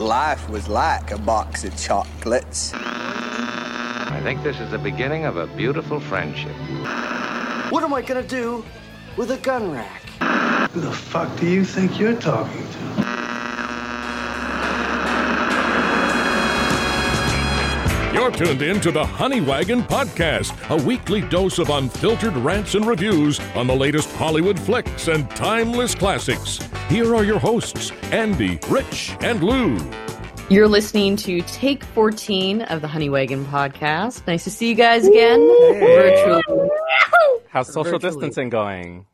Life was like a box of chocolates. I think this is the beginning of a beautiful friendship. What am I gonna do with a gun rack? Who the fuck do you think you're talking to? You're tuned in to the Honey Wagon Podcast, a weekly dose of unfiltered rants and reviews on the latest Hollywood flicks and timeless classics. Here are your hosts, Andie, Rich, and Lu. You're listening to Take 14 of the Honey Wagon Podcast. Nice to see you guys again. Virtually. How's social Virtually. distancing going?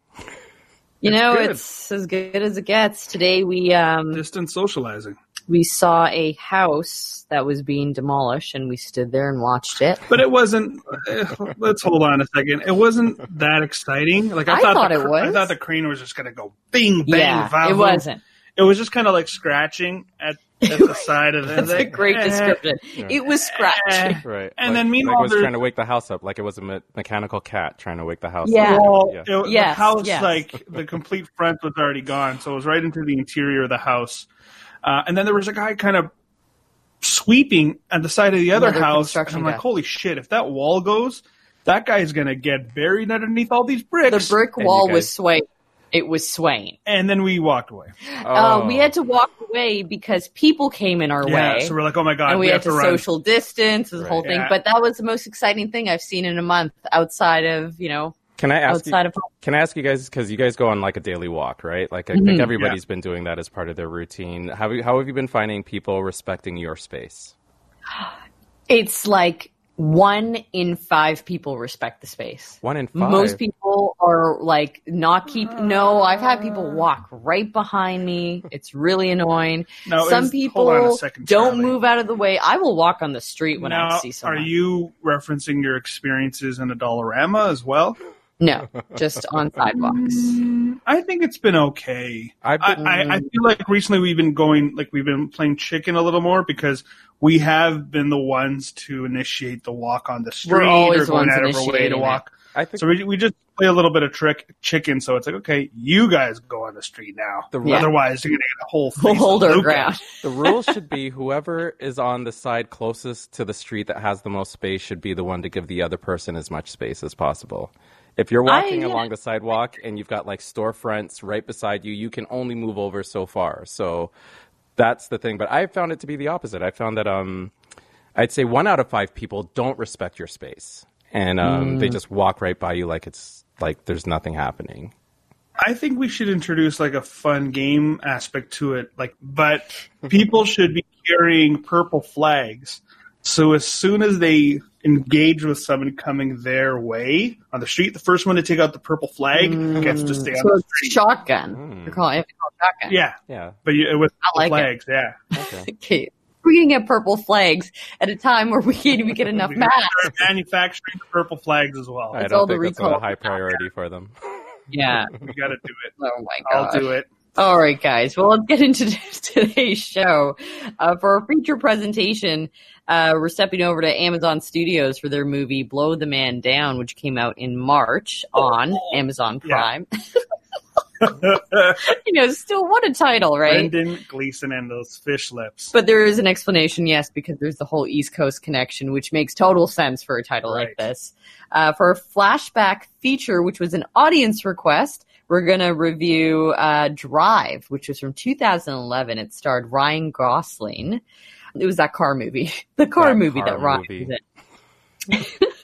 You It's know, good. it's as good as it gets. Today we um Distant socializing. we saw a house that was being demolished and we stood there and watched it. But it wasn't. eh, let's hold on a second. It wasn't that exciting. Like I, I thought, thought the, it was. I thought the crane was just gonna go bing bang. yeah, it wasn't. It was just kind of like scratching at, at the side of it. That's a great eh, description. It was scratching. eh. Right. And like, then like meanwhile it was trying to wake the house up, like it was a me- mechanical cat trying to wake the house Yeah. up. Well, Yeah. it- the Yes, house, yes. like the complete front was already gone, so it was right into the interior of the house. Uh, and then there was a guy kind of sweeping at the side of the other Another house. And I'm like, holy shit! If that wall goes, that guy's gonna get buried underneath all these bricks. The brick wall guys- was swaying. It was Swain. and then we walked away. Uh, Oh. we had to walk away because people came in our Yeah, way. so we're like, oh my god, and we, we, had have to to run. social distance, the Right. whole thing. Yeah. But that was the most exciting thing I've seen in a month outside of, you know, Can I ask? outside You, of can I ask you guys because you guys go on like a daily walk, right? Like I Mhm. think everybody's been doing that as part of their routine. How how have you been finding people respecting your space? It's like one in five people respect the space. One in five. Most people are like not keep. No, I've had people ah. walk right behind me. It's really annoying. No, Some it's- hold on a people second, don't Charlie. move out of the way. I will walk on the street when I see see are you referencing your experiences in a Dollarama as well? No, just on sidewalks. I think it's been okay. I've I, been- I, I feel like recently we've been going like we've been playing chicken a little more because we have been the ones to initiate the walk on the street always or going ones out of our way initiating to it. walk. I think So we, we just play a little bit of trick chicken. So it's like okay, you guys go on the street now. The- Yeah. Otherwise, you're gonna get a whole We'll face hold of our ground. the rule should be whoever is on the side closest to the street that has the most space should be the one to give the other person as much space as possible. If you're walking yeah. along the sidewalk and you've got like storefronts right beside you, you can only move over so far. So that's the thing. But I found it to be the opposite. I found that um, I'd say one out of five people don't respect your space, and um, Mm. they just walk right by you like it's like there's nothing happening. I think we should introduce like a fun game aspect to it. Like, but people should be carrying purple flags. So as soon as they engage with someone coming their way on the street, the first one to take out the purple flag mm. gets to stay on So the it's street. shotgun. You're hmm. calling it shotgun. Yeah, Yeah. but you, with I like flags, yeah. Okay. We can get purple flags at a time where we can't even get enough We masks. start manufacturing purple flags as well. I It's don't all the think that's a high priority for them. Yeah. We got to do it. Oh my god. I'll do it. All right, guys. Well, let's get into today's show. Uh, for our feature presentation, uh, we're stepping over to Amazon Studios for their movie Blow the Man Down, which came out in March on Amazon Yeah. Prime. you know, still what a title, right? Brendan Gleeson and those fish lips. But there is an explanation, yes, because there's the whole East Coast connection, which makes total sense for a title like this. Uh, for a flashback feature, which was an audience request, we're going to review uh, Drive, which was from 2011. It starred Ryan Gosling. It was that car movie, the car That movie car that Ryan movie. was in.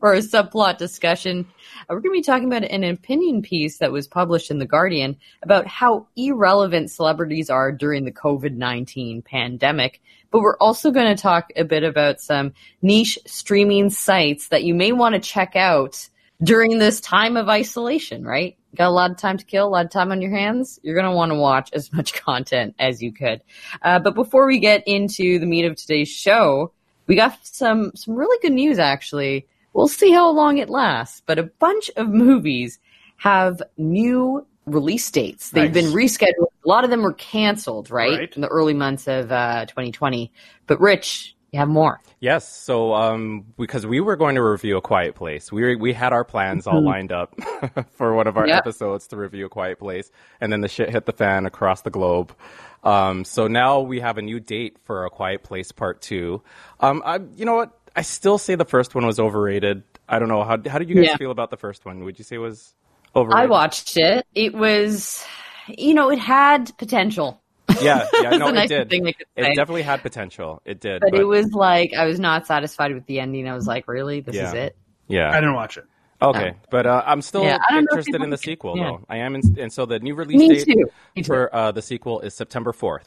for a subplot discussion. Uh, We're going to be talking about an opinion piece that was published in The Guardian about how irrelevant celebrities are during the COVID 19 pandemic. But we're also going to talk a bit about some niche streaming sites that you may want to check out during this time of isolation, right? Got a lot of time to kill, a lot of time on your hands. You're going to want to watch as much content as you could. Uh, but before we get into the meat of today's show, we got some some really good news actually. We'll see how long it lasts, but a bunch of movies have new release dates. They've Nice. been rescheduled. A lot of them were canceled, right? Right. In the early months of uh, 2020. But Rich, You have more. Yes, so um, because we were going to review A Quiet Place, we we had our plans all lined up for one of our Yep. episodes to review A Quiet Place, and then the shit hit the fan across the globe. Um, so now we have a new date for A Quiet Place Part Two. Um, I, you know what? I still say the first one was overrated. I don't know how how did you guys Yeah. feel about the first one? Would you say it was overrated? I watched it. It was, you know, it had potential. Yeah, yeah, That's no, the it nicest did. thing I could It say. definitely had potential. It did, But it was like I was not satisfied with the ending. I was like, really, this Yeah. is it? yeah. I didn't watch it. Okay, but uh, I'm still Yeah, I don't know if interested in the can- sequel, yeah. though. I am, in, and so the new release Me date too. For uh, the sequel is September 4th.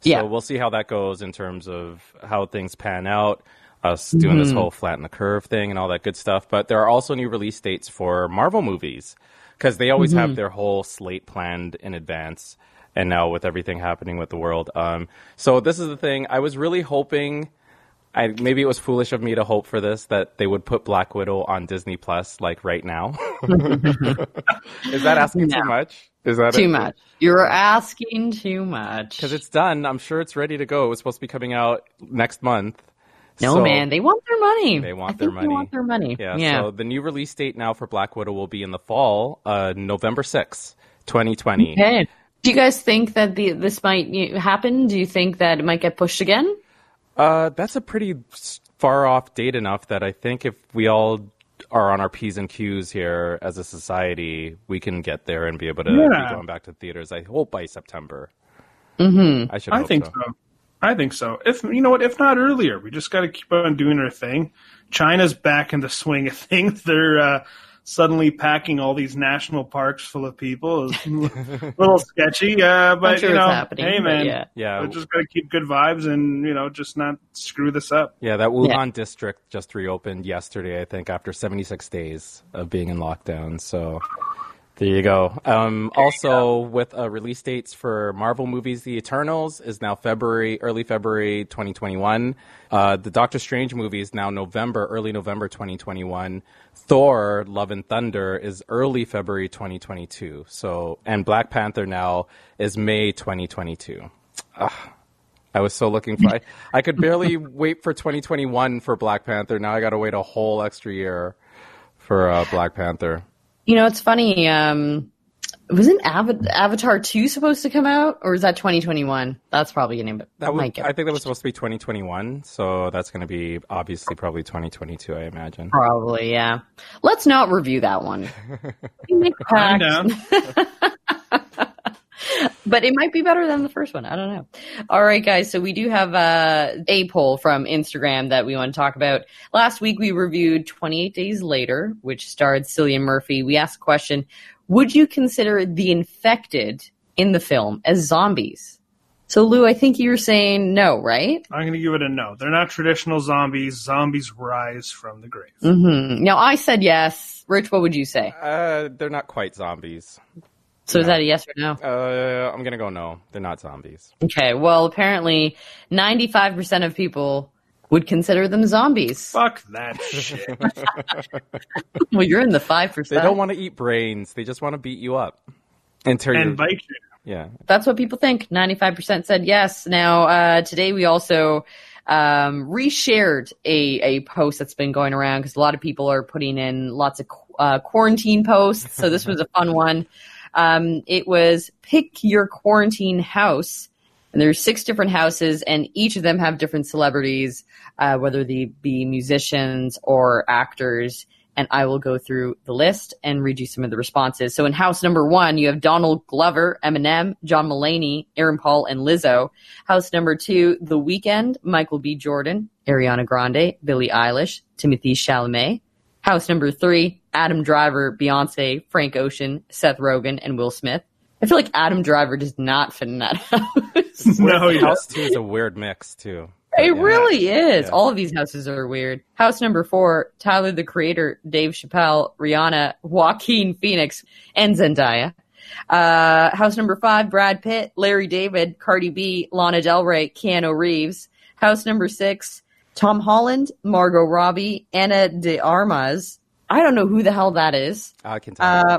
So Yeah. we'll see how that goes in terms of how things pan out. Us doing this Mm-hmm. whole flatten the curve thing and all that good stuff. But there are also new release dates for Marvel movies because they always Mm-hmm. have their whole slate planned in advance. And now with everything happening with the world, um, so this is the thing. I was really hoping I maybe it was foolish of me to hope for this that they would put Black Widow on Disney Plus like right now. Is that asking No. too much? Is that Too much. You're asking too much. Because it's done. I'm sure it's ready to go. It was supposed to be coming out next month. no So- man, they want their money. They want I their think money. They want their money. Yeah, Yeah. So the new release date now for Black Widow will be in the fall, uh, November sixth, 2020. Okay. Do you guys think that the this might happen? Do you think that it might get pushed again? Uh, that's a pretty far off date enough that I think if we all are on our P's and Q's here as a society, we can get there and be able to Yeah. be going back to theaters. I hope by September. Mm-hmm. I should. I think so. so. I think so. If you know what, if not earlier, we just got to keep on doing our thing. China's back in the swing of things. They're uh, suddenly packing all these national parks full of people. is a little sketchy, uh, but sure you know, hey man, yeah. Yeah. we're just gonna keep good vibes and you know just not screw this up. Yeah, that Wuhan district just reopened yesterday, I think, after 76 days of being in lockdown. So there you go. Um, also, with uh, release dates for Marvel movies, The Eternals is now February, early February 2021. Uh, the Doctor Strange movie is now November, early November 2021. Thor: Love and Thunder is early February 2022. So, and Black Panther now is May 2022. I was so looking for. I, I could barely wait for 2021 for Black Panther. Now I got to wait a whole extra year for uh, Black Panther. You know, it's funny. Um, wasn't Ava- Avatar two supposed to come out, or is that 2021? That's probably gonna. That was, might get I think that was supposed to be 2021, so that's going to be obviously probably 2022. I imagine. Probably, yeah. Let's not review that one. We I'm down. but it might be better than the first one. I don't know. All right, guys. So we do have uh, a poll from Instagram that we want to talk about. Last week we reviewed 28 Days Later, which starred Cillian Murphy. We asked the question: Would you consider the infected in the film as zombies? So Lu, I think you were saying no, right? I'm going to give it a no. They're not traditional zombies. Zombies rise from the grave. hmm Now I said yes. Rich, what would you say? Uh, they're not quite zombies. So is that a yes or no? Uh, I'm gonna go no. They're not zombies. Okay, well, apparently 95% of people would consider them zombies. Fuck that shit. Well, you're in the 5%. They don't want to eat brains. They just want to beat you up until you. and bite you. Yeah. That's what people think. 95% said yes. Now, uh, today we also um, reshared a, a post that's been going around because a lot of people are putting in lots of qu- uh, quarantine posts. So this was a fun one. Um, it was pick your quarantine house. And there's six different houses, and each of them have different celebrities, uh, whether they be musicians or actors. And I will go through the list and read you some of the responses. So in house number one, you have Donald Glover, Eminem, John Mulaney, Aaron Paul, and Lizzo. House number two, The Weeknd, Michael B. Jordan, Ariana Grande, Billie Eilish, Timothée Chalamet. House number three, Adam Driver, Beyonce, Frank Ocean, Seth Rogen, and Will Smith. I feel like Adam Driver does not fit in that house. No, yeah. House two is a weird mix too. It Yeah. really is. Yeah. All of these houses are weird. House number four, Tyler the Creator, Dave Chappelle, Rihanna, Joaquin Phoenix, and Zendaya. Uh, house number five, Brad Pitt, Larry David, Cardi B, Lana Del Rey, Keanu Reeves. House number six, Tom Holland, Margot Robbie, Ana de Armas. I don't know who the hell that is. I can tell. Uh,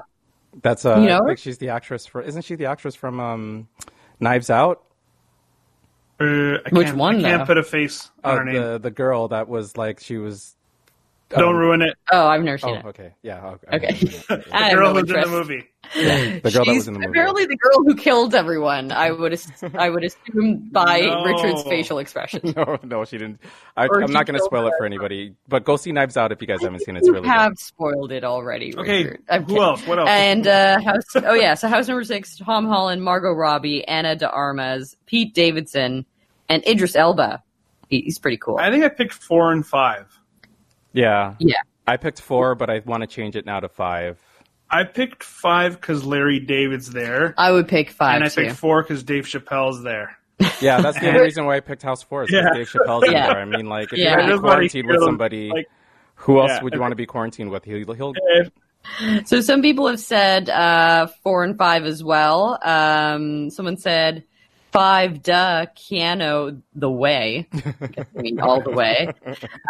That's uh, you know I think she's the actress for. Isn't she the actress from um, Knives Out? Uh, I Which can't, one, I can't though? put a face on Uh, her name. the the girl that was like she was. Don't um, ruin it. Oh, I've never seen Oh, it. okay. Yeah. Okay. The I have girl no who's in the interest. movie. The girl that was in the movie. apparently the girl who killed everyone. I would I would assume by No. Richard's facial expression. No, no, she didn't. I, I'm not going to killed spoil it for anybody, but go see Knives Out if you guys haven't seen it. It's you really have good. spoiled it already. Okay, Richard. I'm who kidding. else? What else? And uh, house. Oh yeah, so house number six: Tom Holland, Margot Robbie, Ana de Armas, Pete Davidson, and Idris Elba. He- He's pretty cool. I think I picked four and five. Yeah. Yeah. I picked four, but I want to change it now to five. I picked five because Larry David's there, I would pick five and I too. picked four because Dave Chappelle's there. Yeah, that's the only reason why I picked House Four. Is 'cause Yeah. Dave Chappelle's in Yeah. there. I mean, like, if Yeah. you're I going just wanna quarantined with them, somebody, like- who else Yeah, would you want to be quarantined with? He'll, he'll And So some people have said uh, four and five as well. Um, someone said five, duh, piano the way. I mean all the way.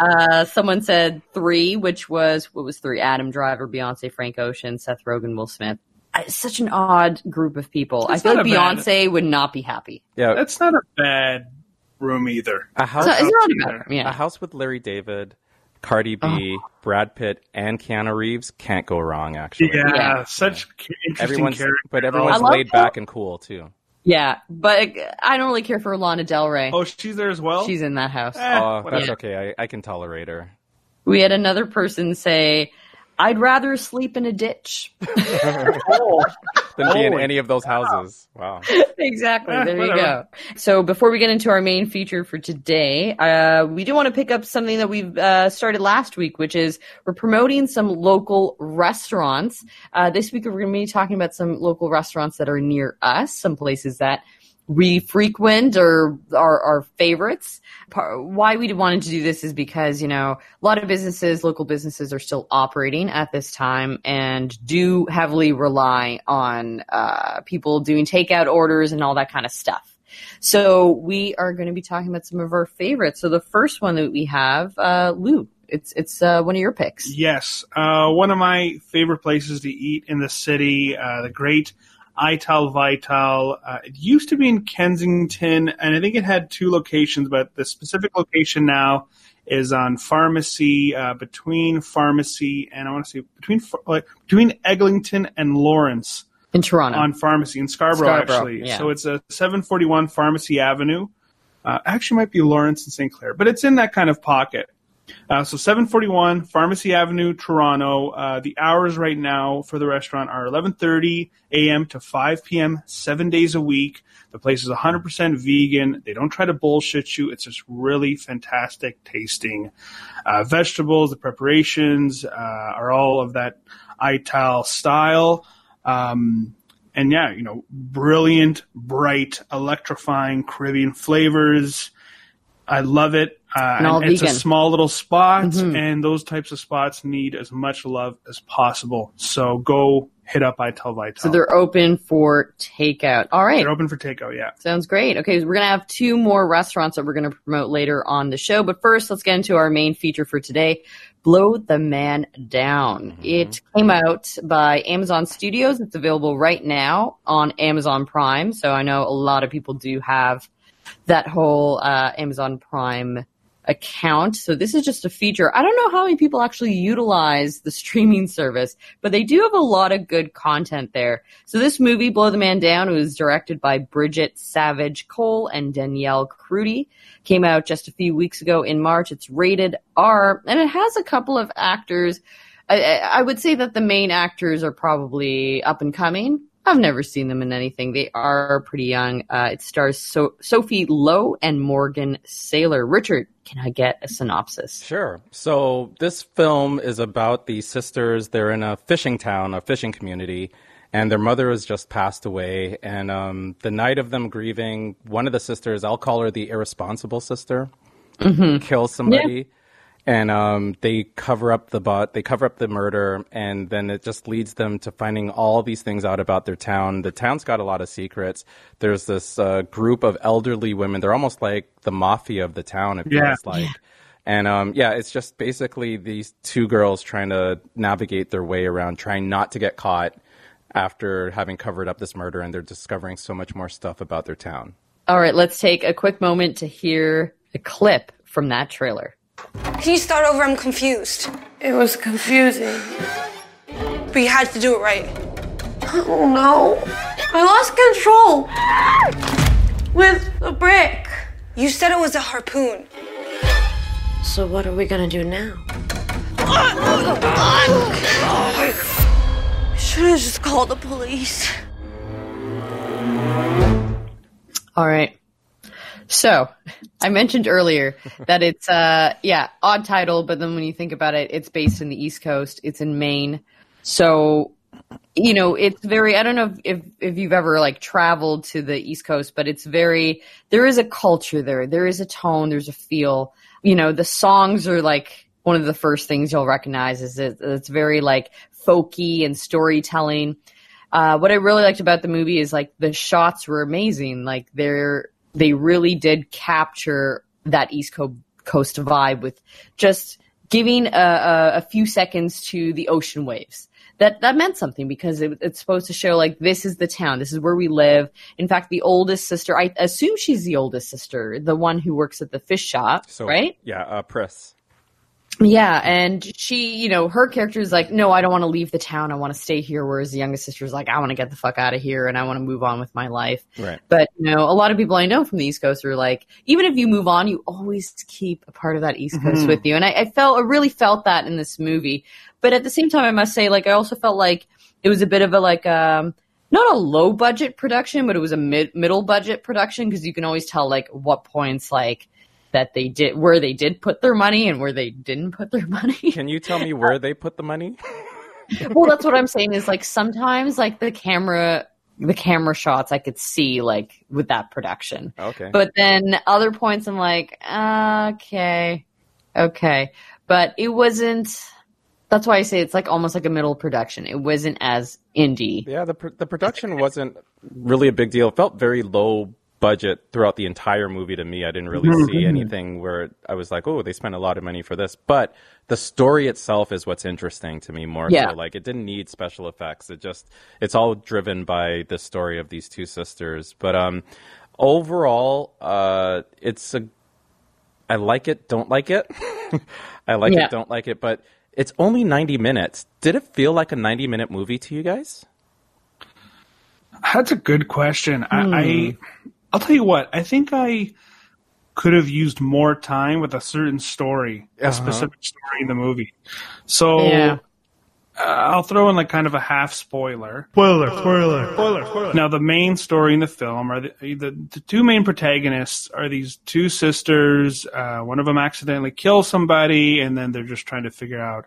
Uh, someone said three, which was what was three? Adam Driver, Beyonce, Frank Ocean, Seth Rogen, Will Smith. It's such an odd group of people. It's I feel like a bad- Beyonce would not be happy. yeah, that's not a bad room either. a house, So it's not either. about her. Yeah. a house with Larry David, Cardi B, Brad Pitt, and Keanu Reeves can't go wrong. Actually, Yeah, Yeah. such interesting everyone's character. but everyone's laid back and cool too. Yeah, but I don't really care for Lana Del Rey. Oh, she's there as well. She's in that house. Eh, Oh, whatever. that's okay. I, I can tolerate her. We had another person say, "I'd rather sleep in a ditch." Than be in any of those houses. Wow. exactly. Eh, There you go. So before we get into our main feature for today, uh, we do want to pick up something that we've uh, started last week, which is we're promoting some local restaurants. Uh, this week we're going to be talking about some local restaurants that are near us, some places that we frequent or our favorites. Why we wanted to do this is because, you know, a lot of businesses, local businesses are still operating at this time and do heavily rely on uh, people doing takeout orders and all that kind of stuff. So we are going to be talking about some of our favorites. So the first one that we have, uh, Lu, it's, it's uh, one of your picks. Yes, uh, one of my favorite places to eat in the city, uh, the great Ital Vital. Uh, it used to be in Kensington, and I think it had two locations, but the specific location now is on Pharmacy, uh, between Pharmacy and I want to say between like between Eglinton and Lawrence In Toronto. on Pharmacy in Scarborough, Scarborough, actually. yeah. So it's a 741 Pharmacy Avenue. Uh, actually, might be Lawrence and St. Clair, but it's in that kind of pocket. Uh, so 741 Pharmacy Avenue, Toronto. Uh, the hours right now for the restaurant are 11:30 a.m. to 5 p.m. seven days a week. The place is 100% vegan. They don't try to bullshit you. It's just really fantastic tasting. Uh, vegetables, the preparations uh, are all of that Ital style. Um, and yeah, you know, brilliant, bright, electrifying Caribbean flavors. I love it. Uh, And all and it's a small little spot, Mhm. and those types of spots need as much love as possible. So go hit up Ital Vital. so they're open for takeout. All right. They're open for takeout. Yeah. Sounds great. Okay, so we're going to have two more restaurants that we're going to promote later on the show. But first, let's get into our main feature for today Blow the Man Down. It came out by Amazon Studios. It's available right now on Amazon Prime. So I know a lot of people do have that whole uh, Amazon Prime account. So this is just a feature. I don't know how many people actually utilize the streaming service, but they do have a lot of good content there. So this movie, Blow the Man Down, was directed by Bridget Savage Cole and Danielle Krudy. Came out just a few weeks ago in March. It's rated R, and it has a couple of actors. I, I would say that the main actors are probably up and coming. I've never seen them in anything. They are pretty young. Uh, it stars so- Sophie Lowe and Morgan Saylor. Richard, can I get a synopsis? Sure. So this film is about the sisters. They're in a fishing town, a fishing community, and their mother has just passed away. And um, the night of them grieving, one of the sisters, I'll call her the irresponsible sister, kills somebody. And um, they cover up the bot, they cover up the murder, and then it just leads them to finding all these things out about their town. The town's got a lot of secrets. There's this uh, group of elderly women. They're almost like the mafia of the town. It feels Yeah. like. And um, yeah, it's just basically these two girls trying to navigate their way around, trying not to get caught after having covered up this murder, and they're discovering so much more stuff about their town. All right, let's take a quick moment to hear a clip from that trailer. Can you start over? I'm confused. It was confusing. But you had to do it right. Oh no. I lost control with the brick. You said it was a harpoon. So what are we gonna do now? Should have just called the police. All right. So, I mentioned earlier that it's uh yeah, odd title, but then when you think about it, it's based in the East Coast. It's in Maine. So, you know, it's very I don't know if if, if you've ever like traveled to the East Coast, but it's very there is a culture there. There is a tone, there's a feel. You know, the songs are like one of the first things you'll recognize is it, it's very like folky and storytelling. Uh, what I really liked about the movie is like the shots were amazing. Like they're they really did capture that East Co- Coast vibe with just giving a, a, a, few seconds to the ocean waves. That that meant something because it, it's supposed to show like this is the town, this is where we live. In fact, the oldest sister, I assume she's the oldest sister, the one who works at the fish shop, So right? Yeah, uh, Pris. Yeah, and she, you know, her character is like, no, I don't want to leave the town. I want to stay here. Whereas the youngest sister is like, I want to get the fuck out of here and I want to move on with my life. Right. But you know, a lot of people I know from the East Coast are like, even if you move on, you always keep a part of that East Coast Mhm. with you. And I, I felt, I really felt that in this movie. But at the same time, I must say, like, I also felt like it was a bit of a like, um, not a low budget production, but it was a mid middle budget production because you can always tell like what points like that they did where they did put their money and where they didn't put their money. Can you tell me where they put the money? well, that's what I'm saying is like sometimes like the camera the camera shots I could see like with that production. Okay. But then other points I'm like, okay. Okay. But it wasn't that's why I say it's like almost like a middle production. It wasn't as indie. Yeah, the pr- the production wasn't really a big deal. It felt very low budget throughout the entire movie to me. I didn't really Mhm. see anything where I was like, "Oh, they spent a lot of money for this." But the story itself is what's interesting to me more Yeah. so. Like it didn't need special effects. It just it's all driven by the story of these two sisters. But um overall, uh it's a I like it, don't like it. I like Yeah. it, don't like it, but it's only 90 minutes. Did it feel like a 90 minute movie to you guys? That's a good question. I, I Hmm. I'll tell you what. I think I could have used more time with a certain story, Uh-huh. a specific story in the movie. So Yeah. uh, I'll throw in like kind of a half spoiler. Spoiler, spoiler, spoiler, spoiler. Now, the main story in the film are the, the, the two main protagonists are these two sisters. Uh, one of them accidentally kills somebody, and then they're just trying to figure out,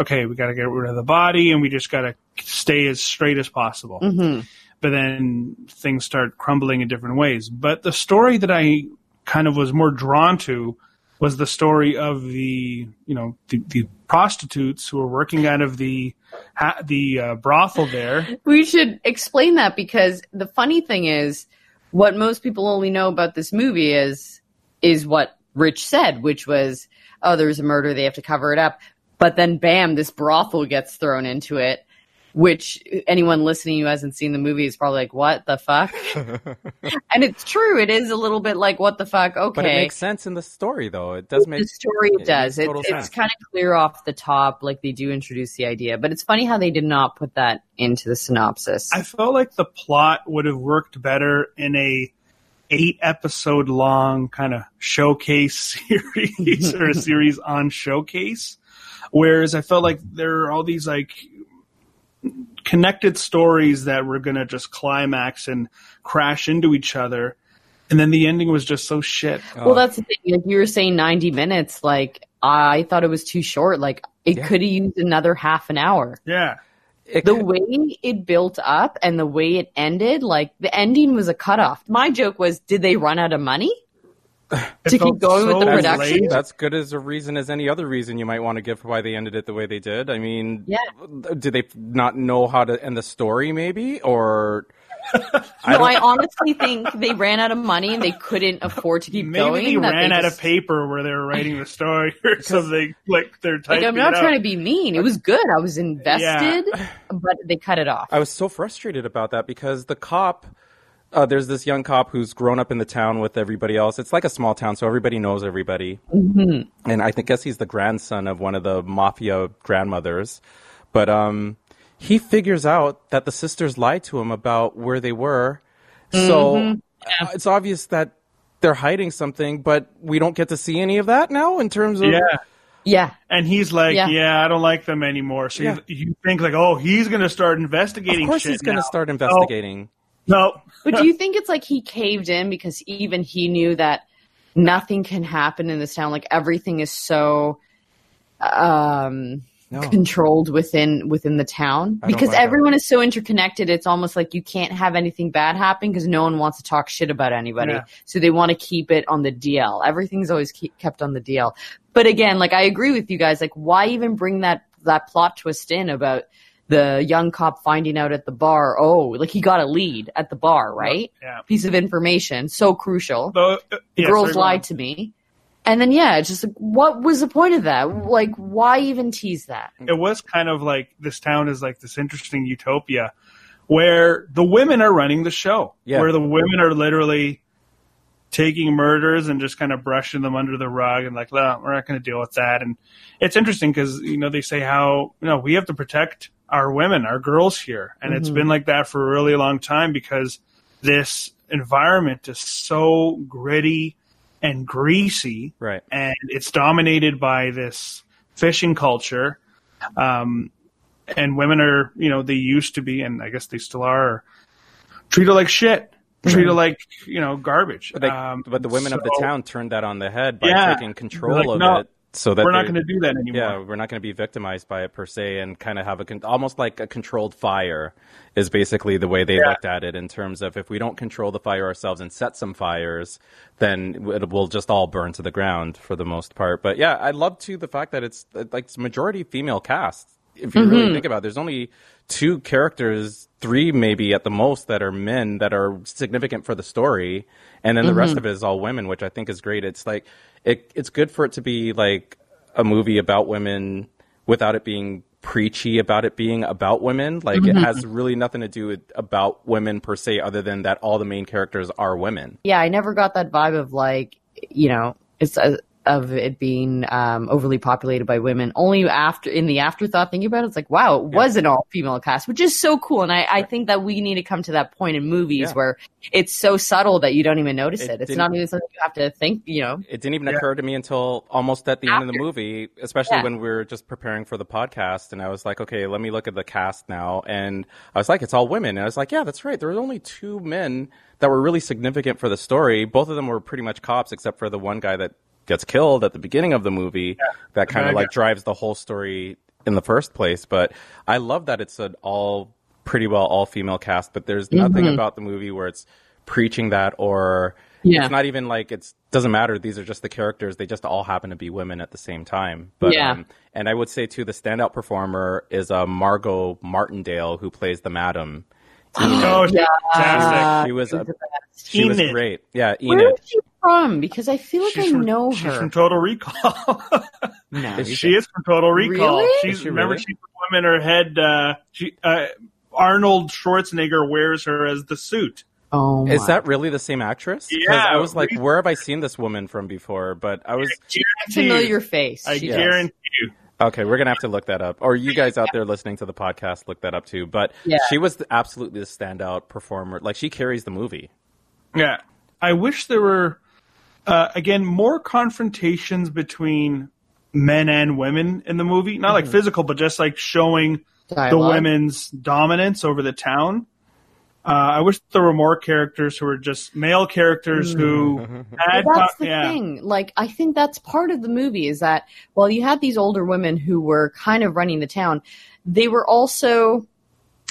okay, we got to get rid of the body, and we just got to stay as straight as possible. Mhm. But then things start crumbling in different ways. But the story that I kind of was more drawn to was the story of the, you know, the, the prostitutes who are working out of the the uh, brothel there. We should explain that because the funny thing is, what most people only know about this movie is is what Rich said, which was, "Oh, there's a murder; they have to cover it up." But then, bam, this brothel gets thrown into it. Which anyone listening who hasn't seen the movie is probably like, "What the fuck?" and it's true; it is a little bit like, "What the fuck?" Okay, But it makes sense in the story, though. It does make the story it does. It, it's kind of clear off the top, like they do introduce the idea. But it's funny how they did not put that into the synopsis. I felt like the plot would have worked better in a eight episode long kind of showcase series or a series on showcase. Whereas I felt like there are all these like connected stories that were going to just climax and crash into each other. And then the ending was just so shit. Well, oh. that's the thing. Like you were saying, ninety minutes. Like I thought it was too short. Like it Yeah. could have used another half an hour. Yeah. It The could- way it built up and the way it ended, like the ending was a cutoff. My joke was, did they run out of money? To keep going with the production? lazy. That's good as a reason as any other reason you might want to give why they ended it the way they did. I mean, Yeah. did they not know how to end the story, maybe, or I no, I honestly think they ran out of money and they couldn't afford to keep Maybe going. they that ran out just- of paper where they were writing the story or something. Like they're Like, I'm not trying out. to be mean. It was good. I was invested, but they cut it off. I was so frustrated about that because the cop uh, there's this young cop who's grown up in the town with everybody else. It's like a small town, so everybody knows everybody. Mhm. And I think guess he's the grandson of one of the mafia grandmothers. But um, he figures out that the sisters lied to him about where they were. So Mhm. uh, it's obvious that they're hiding something, but we don't get to see any of that now in terms of Yeah. Yeah. And he's like, Yeah. yeah, I don't like them anymore. So Yeah. you, you think like, oh, he's going to start investigating. Of course, shit he's going to start investigating. No, But do you think it's like he caved in because even he knew that nothing can happen in this town? Like everything is so um No. controlled within within the town? Because buy everyone is so interconnected it's almost like you can't have anything bad happen because no one wants to talk shit about anybody. Yeah. so they want to keep it on the DL everything's always keep, kept on the DL but again like I agree with you guys. Like why even bring that that plot twist in about the young cop finding out at the bar oh like he got a lead at the bar right Yeah. piece of information so crucial Though, uh, the yeah, girls sorry, go on. lied to me and then yeah just like what was the point of that like why even tease that It was kind of like this town is like this interesting utopia where the women are running the show. Yeah. Where the women are literally taking murders and just kind of brushing them under the rug and like, no, we're not going to deal with that. And it's interesting because, you know, they say how, you know, we have to protect our women, our girls here. And it's Mhm. been like that for a really long time because this environment is so gritty and greasy Right. and it's dominated by this fishing culture. Um, and women are, you know, they used to be, and I guess they still are, treated like shit, treated like, you know, garbage. But, they, um, but the women of the town turned that on the head by Yeah. taking control Like, of no, it, so that we're not going to do that anymore. Yeah, we're not going to be victimized by it per se, and kind of have a con- almost like a controlled fire is basically the way they Yeah. looked at it. In terms of if we don't control the fire ourselves and set some fires, then it will just all burn to the ground for the most part. But yeah, I love too the fact that it's uh, like it's majority female cast. If you really Mhm. think about it, there's only two characters, three maybe at the most, that are men that are significant for the story, and then the rest Mhm. of it is all women, which I think is great. It's like it, it's good for it to be like a movie about women without it being preachy about it being about women. Like it Mhm. has really nothing to do with about women per se, other than that all the main characters are women. yeah i never got that vibe of like you know it's uh of it being um, overly populated by women only after in the afterthought thinking about it it's like wow it was an all female cast which is so cool and I, I think that we need to come to that point in movies Yeah. where it's so subtle that you don't even notice It it, it's didn't- even something you have to think you know It didn't even Yeah. occur to me until almost at the end of the movie, especially Yeah. when we were just preparing for the podcast. And I was like, okay, let me look at the cast now. And I was like, it's all women. And I was like, yeah, that's right. There were only two men that were really significant for the story. Both of them were pretty much cops, except for the one guy that gets killed at the beginning of the movie that kind of like drives the whole story in the first place. But I love that it's an all pretty well all female cast, but there's nothing Mhm. about the movie where it's preaching that or Yeah. it's not even like it's doesn't matter. These are just the characters. They just all happen to be women at the same time. But Yeah. um, and I would say too, the standout performer is uh, Margot Martindale, who plays the Madam. Oh, she's Yeah. fantastic. She was a, the best. she was Enid. great. Yeah, Enid. is she from because i feel like She's i from- know she's her from Total Recall. no Is she is from Total Recall. Really? She's Is she remember really? she's the woman in her head. Uh, she uh, Arnold Schwarzenegger wears her as the suit. oh Is my. that really the same actress? 'Cause Yeah, I was like, we- where have I seen this woman from before? But I was familiar face I She does. guarantee you. Okay, we're gonna have to look that up, or you guys out there listening to the podcast, look that up too. But Yeah. she was absolutely the standout performer. Like she carries the movie. Yeah. I wish there were, uh, again, more confrontations between men and women in the movie. Not like physical, but just like showing the women's dominance over the town. Uh, I wish there were more characters who were just male characters who had. Well, that's the yeah. thing. Like, I think that's part of the movie is that while you had these older women who were kind of running the town, they were also,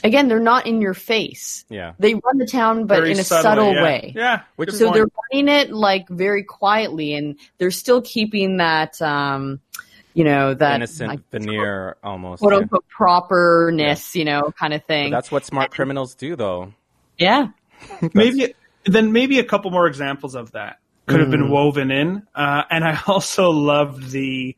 again, they're not in your face. Yeah. They run the town, but Very in a subtly, subtle yeah. way. Yeah. Which So point. they're running it like very quietly, and they're still keeping that, um, you know, that Innocent like, veneer almost. quote yeah. unquote properness, you know, kind of But thing. that's what smart criminals do, though. Yeah. maybe then maybe a couple more examples of that could have been Mm. woven in. Uh, and I also loved the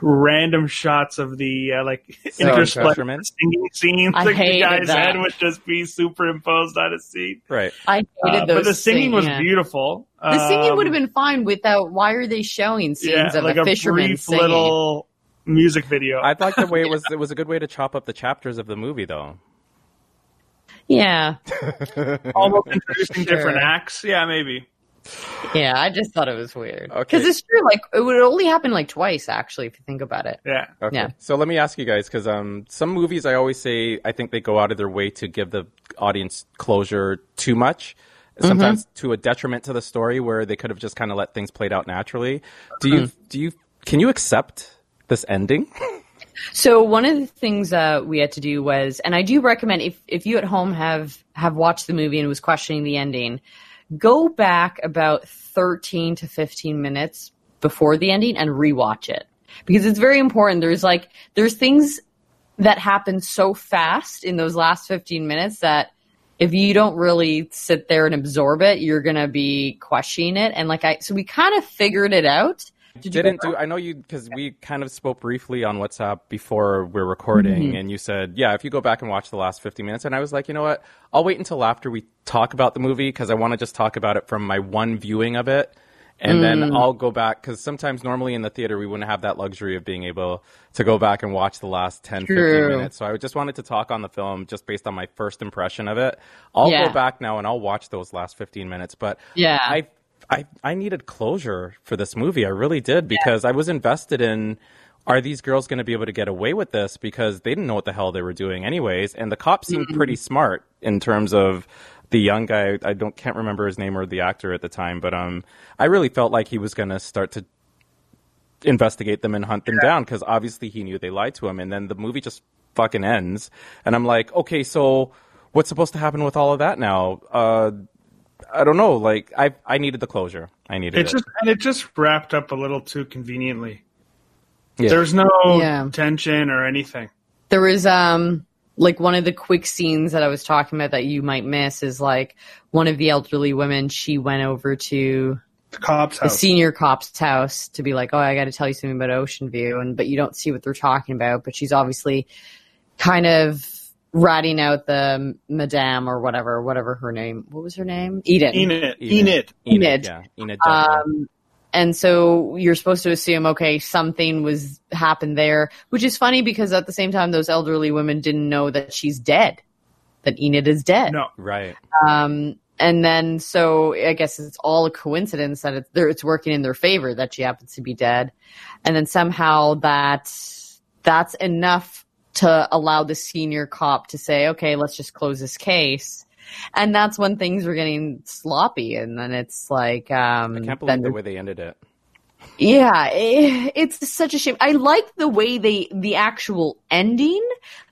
random shots of the uh, like Sound interspliced Fisherman? singing scenes. I like the guy's that. head would just be superimposed on a scene. Right. I hated Uh, those. but the singing sing- was yeah. beautiful. The singing Um, would have been fine without. Why are they showing scenes yeah, of like a a fisherman brief singing? little music video. I like the way it was. It was a good way to chop up the chapters of the movie, though. Yeah, Almost introducing Sure. different acts. Yeah, maybe. yeah. I just thought it was weird Okay. because it's true. Like it would only happen like twice, actually, if you think about it. Yeah. Okay. Yeah. So let me ask you guys, because um, some movies I always say I think they go out of their way to give the audience closure too much, sometimes to a detriment to the story, where they could have just kind of let things played out naturally. Do you do you can you accept this ending? So one of the things uh, we had to do was, and I do recommend if if you at home have have watched the movie and was questioning the ending, go back about thirteen to fifteen minutes before the ending and rewatch it because it's very important. There's like there's things that happen so fast in those last fifteen minutes that if you don't really sit there and absorb it, you're gonna be questioning it. And like I, so we kind of figured it out. Did you Didn't do. I know you because we kind of spoke briefly on WhatsApp before we're recording, Mm-hmm. and you said, "Yeah, if you go back and watch the last fifty minutes," and I was like, "You know what? I'll wait until after we talk about the movie because I want to just talk about it from my one viewing of it." And Mm. then I'll go back because sometimes normally in the theater we wouldn't have that luxury of being able to go back and watch the last 10, 15 minutes. So I just wanted to talk on the film just based on my first impression of it. I'll Yeah. go back now and I'll watch those last 15 minutes. But Yeah. I I I needed closure for this movie. I really did because I was invested in are these girls going to be able to get away with this? Because they didn't know what the hell they were doing anyways and the cop seemed pretty smart in terms of the young guy. I don't can't remember his name or the actor at the time but um I really felt like he was going to start to investigate them and hunt them down because obviously he knew they lied to him and then the movie just fucking ends. And I'm like okay so what's supposed to happen with all of that now? Uh I don't know. Like I, I needed the closure. I needed It it. just and it just wrapped up a little too conveniently. Yeah. There's no Yeah. tension or anything. There was um like one of the quick scenes that I was talking about that you might miss is like one of the elderly women she went over to The cop's the senior cop's house to be like, "Oh, I got to tell you something about Ocean View," and but you don't see what they're talking about. But she's obviously kind of ratting out the madame or whatever, whatever her name. What was her name? Eden. Enid. Enid. Enid. Enid. Yeah. Enid. Um, and so you're supposed to assume, okay, something was happened there, which is funny because at the same time, those elderly women didn't know that she's dead, that Enid is dead. No. right. Um, and then so I guess it's all a coincidence that it's, it's working in their favor that she happens to be dead, and then somehow that that's enough to allow the senior cop to say, okay, let's just close this case. And that's when things were getting sloppy, and then it's like, um, I can't believe the way they ended it. yeah, eh, it's such a shame. I like the way they the actual ending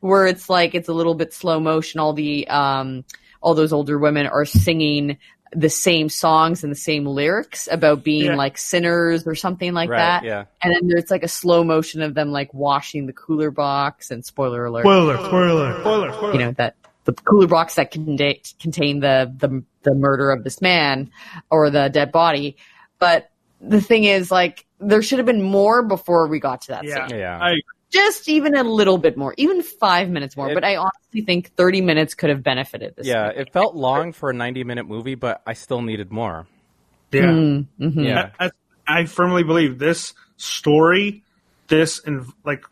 where it's like it's a little bit slow motion. All the um all those older women are singing the same songs and the same lyrics about being Yeah. like sinners or something like Right, that. yeah. And then there's like a slow motion of them like washing the cooler box and spoiler alert Spoiler, spoiler, spoiler, spoiler. you know that the cooler box that contain contain the, the the murder of this man or the dead body. But the thing is, like, there should have been more before we got to that yeah. scene. Yeah. I, Just even a little bit more, even five minutes more. It- but I honestly think thirty minutes could have benefited this. Yeah. movie. It felt long for a 90 minute movie, but I still needed more. yeah. Mm-hmm. Yeah. I, I, I firmly believe this story, this and like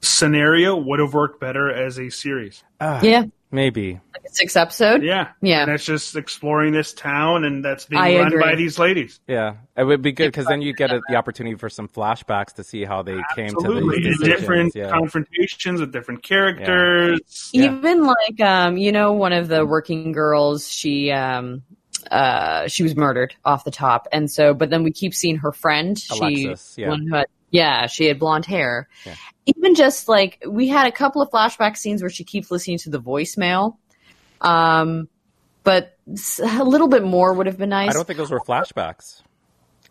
scenario would have worked better as a series. yeah, Maybe. like a six episode. Yeah. Yeah. And it's just exploring this town and that's being I run agree. by these ladies. Yeah. It would be good because then you get a, the opportunity for some flashbacks to see how they came to Absolutely. these different yeah. confrontations with different characters. Yeah. even like um you know one of the working girls she um uh she was murdered off the top and so but then we keep seeing her friend she Alexis, yeah. one who had, yeah she had blonde hair Yeah. even just like we had a couple of flashback scenes where she keeps listening to the voicemail um but a little bit more would have been nice I don't think those were flashbacks.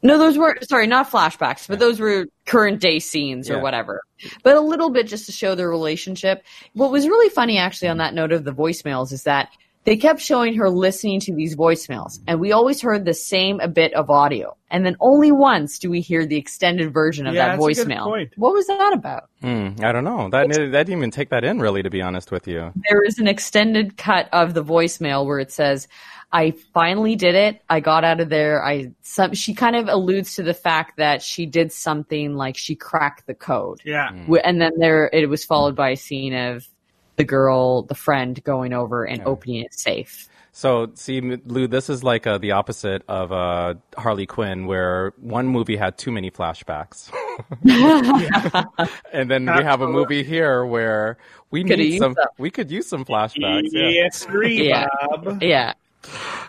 no, those were sorry, not flashbacks, but those were current day scenes or Yeah. whatever. But a little bit just to show their relationship. What was really funny, actually, on that note of the voicemails, is that they kept showing her listening to these voicemails, and we always heard the same a bit of audio. And then only once do we hear the extended version of Yeah, that that's a good voicemail. point. What was that about? Hmm, I don't know. That that didn't even take that in, really, to be honest with you. There is an extended cut of the voicemail where it says, "I finally did it. I got out of there. I." Some, she kind of alludes to the fact that she did something like she cracked the code. Yeah. And then there, it was followed by a scene of the girl, the friend, going over and opening it safe. So, see, Lu, this is like uh, the opposite of uh, Harley Quinn, where one movie had too many flashbacks. and then we have a movie here where we Coulda need some, some. we could use some flashbacks. Yeah. Yes, agree, Yeah. Bob. Yeah.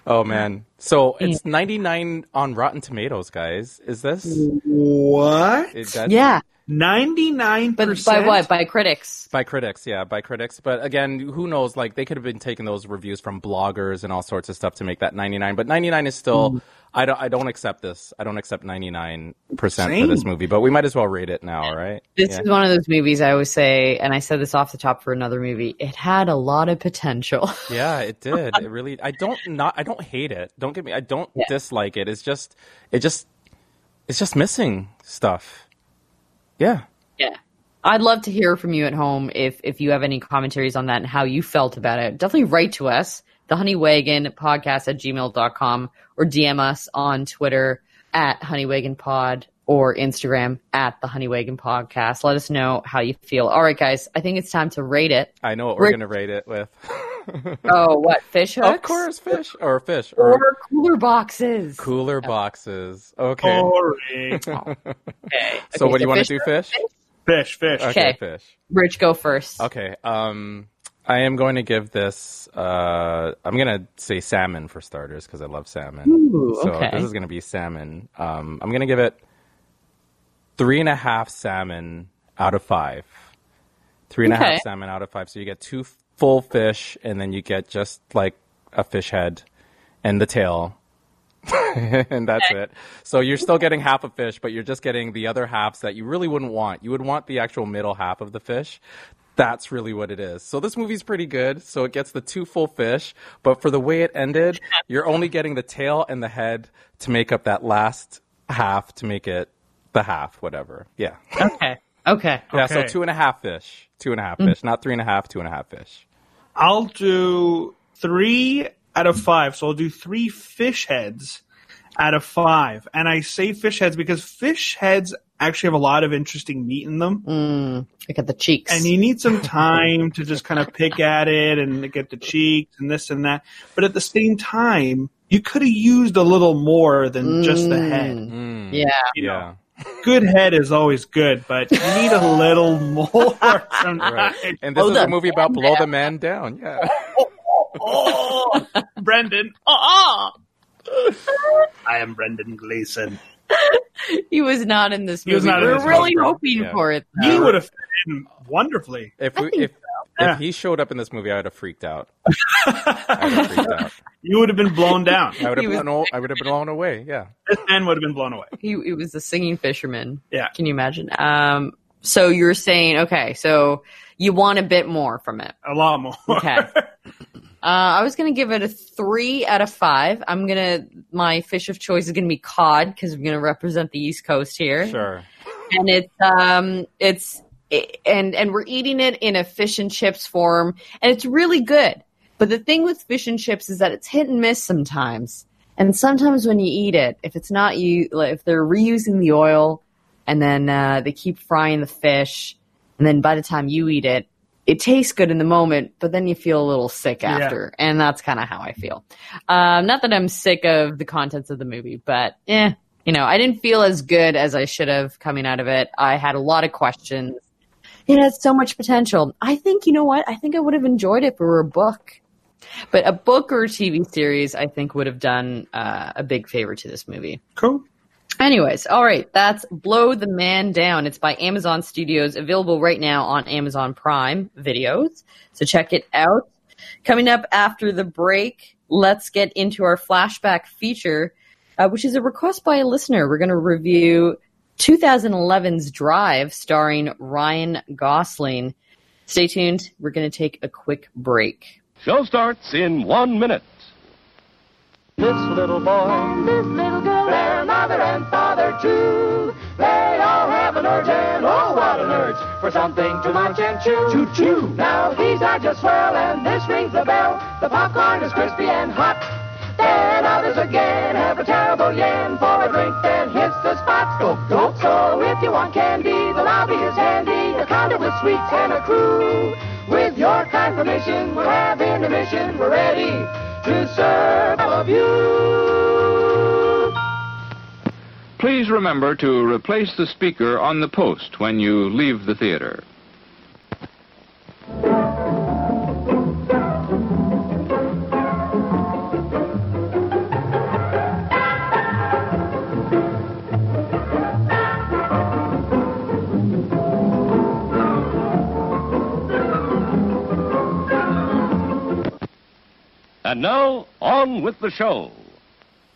Oh, man. So it's 99 on Rotten Tomatoes, guys. Is this? What? Is that- Yeah. Ninety nine But percent. by what? By critics. By critics, yeah, by critics. But again, who knows? Like they could have been taking those reviews from bloggers and all sorts of stuff to make that 99. But 99 is still. Mm. I don't. I don't accept this. I don't accept 99 percent for this movie. But we might as well rate it now, right? This Yeah. is one of those movies I always say, and I said this off the top for another movie. It had a lot of potential. Yeah, it did. It really. I don't not. I don't hate it. Don't get me. I don't Yeah. dislike it. It's just. It just. It's just missing stuff. Yeah. Yeah. I'd love to hear from you at home if if you have any commentaries on that and how you felt about it. Definitely write to us, the Honeywagon podcast at gmail.com or DM us on Twitter at Honeywagon Pod or Instagram at the Honeywagon Podcast. Let us know how you feel. All right, guys, I think it's time to rate it. I know what we're Rick- gonna rate it with. Oh, what? Fish hooks? of course, fish or fish or Or cooler boxes. cooler boxes. Okay. Boring. Okay. So Okay, what do you want to do? hooks? Fish? fish, fish. Okay, Okay. fish. Rich, go first. Okay. Um, I am going to give this. Uh, I'm gonna say salmon for starters because I love salmon. Ooh, so okay. this is gonna be salmon. Um, I'm gonna give it three and a half salmon out of five. Three and a half Okay. salmon out of five. So you get two full fish, and then you get just like a fish head and the tail. and that's it. So you're still getting half a fish, but you're just getting the other halves that you really wouldn't want. You would want the actual middle half of the fish. That's really what it is. So this movie's pretty good. So it gets the two full fish, but for the way it ended, you're only getting the tail and the head to make up that last half to make it the half, whatever. Yeah. Okay. Okay. Yeah. So two and a half fish, two and a half fish, not three and a half, two and a half fish. I'll do three out of five. So I'll do three fish heads out of five. And I say fish heads because fish heads actually have a lot of interesting meat in them. Mm, look at the cheeks. And you need some time to just kind of pick at it and get the cheeks and this and that. But at the same time, you could have used a little more than just the head. Mm, yeah. You know, yeah. Good head is always good, but you need a little more. Right. And this Blow is a movie about blow the man down. Yeah. Oh, oh, oh. Brendan. Oh, I am Brendan Gleeson. He was not in this He was movie. not we in were this really movie. hoping Yeah. for it. He would have fit in wonderfully. If we, if Yeah. If he showed up in this movie, I would have freaked out. I would have freaked out. You would have been blown down. I would have was- blown. I would have been blown away. Yeah. This man would have been blown away. He, he was the singing fisherman. Yeah. Can you imagine? Um, so you're saying, okay, so you want a bit more from it. A lot more. Okay. Uh, I was gonna give it a three out of five. I'm gonna my fish of choice is gonna be cod because I'm gonna represent the East Coast here. Sure. and it's um it's and and we're eating it in a fish and chips form and it's really good but the thing with fish and chips is that it's hit and miss sometimes and sometimes when you eat it if it's not you like, if they're reusing the oil and then uh, they keep frying the fish and then by the time you eat it it tastes good in the moment but then you feel a little sick Yeah. after and that's kind of how i feel um, not that i'm sick of the contents of the movie but eh you know, I didn't feel as good as I should have coming out of it. I had a lot of questions. It has so much potential. I think, you know what? I think I would have enjoyed it if it were a book. But a book or a TV series, I think, would have done uh, a big favor to this movie. Cool. Anyways, all right, that's Blow the Man Down. It's by Amazon Studios, available right now on Amazon Prime Videos. So check it out. Coming up after the break, let's get into our flashback feature, uh, which is a request by a listener. We're going to review 2011's Drive, starring Ryan Gosling. Stay tuned. We're going to take a quick break. Show starts in one minute. This little boy, this little girl, their mother and father too. They all have an urge, and oh, what an urge for something to munch and chew. Choo choo. Now these are just swell, and this rings the bell. The popcorn is crispy and hot. Again have a terrible for a drink, hits the spot. Go go. So if you want candy, the lobby is handy. A counter with sweets and a crew. With your kind permission, we're having a mission. We're ready to serve all of you. Please remember to replace the speaker on the post when you leave the theater. And now, on with the show.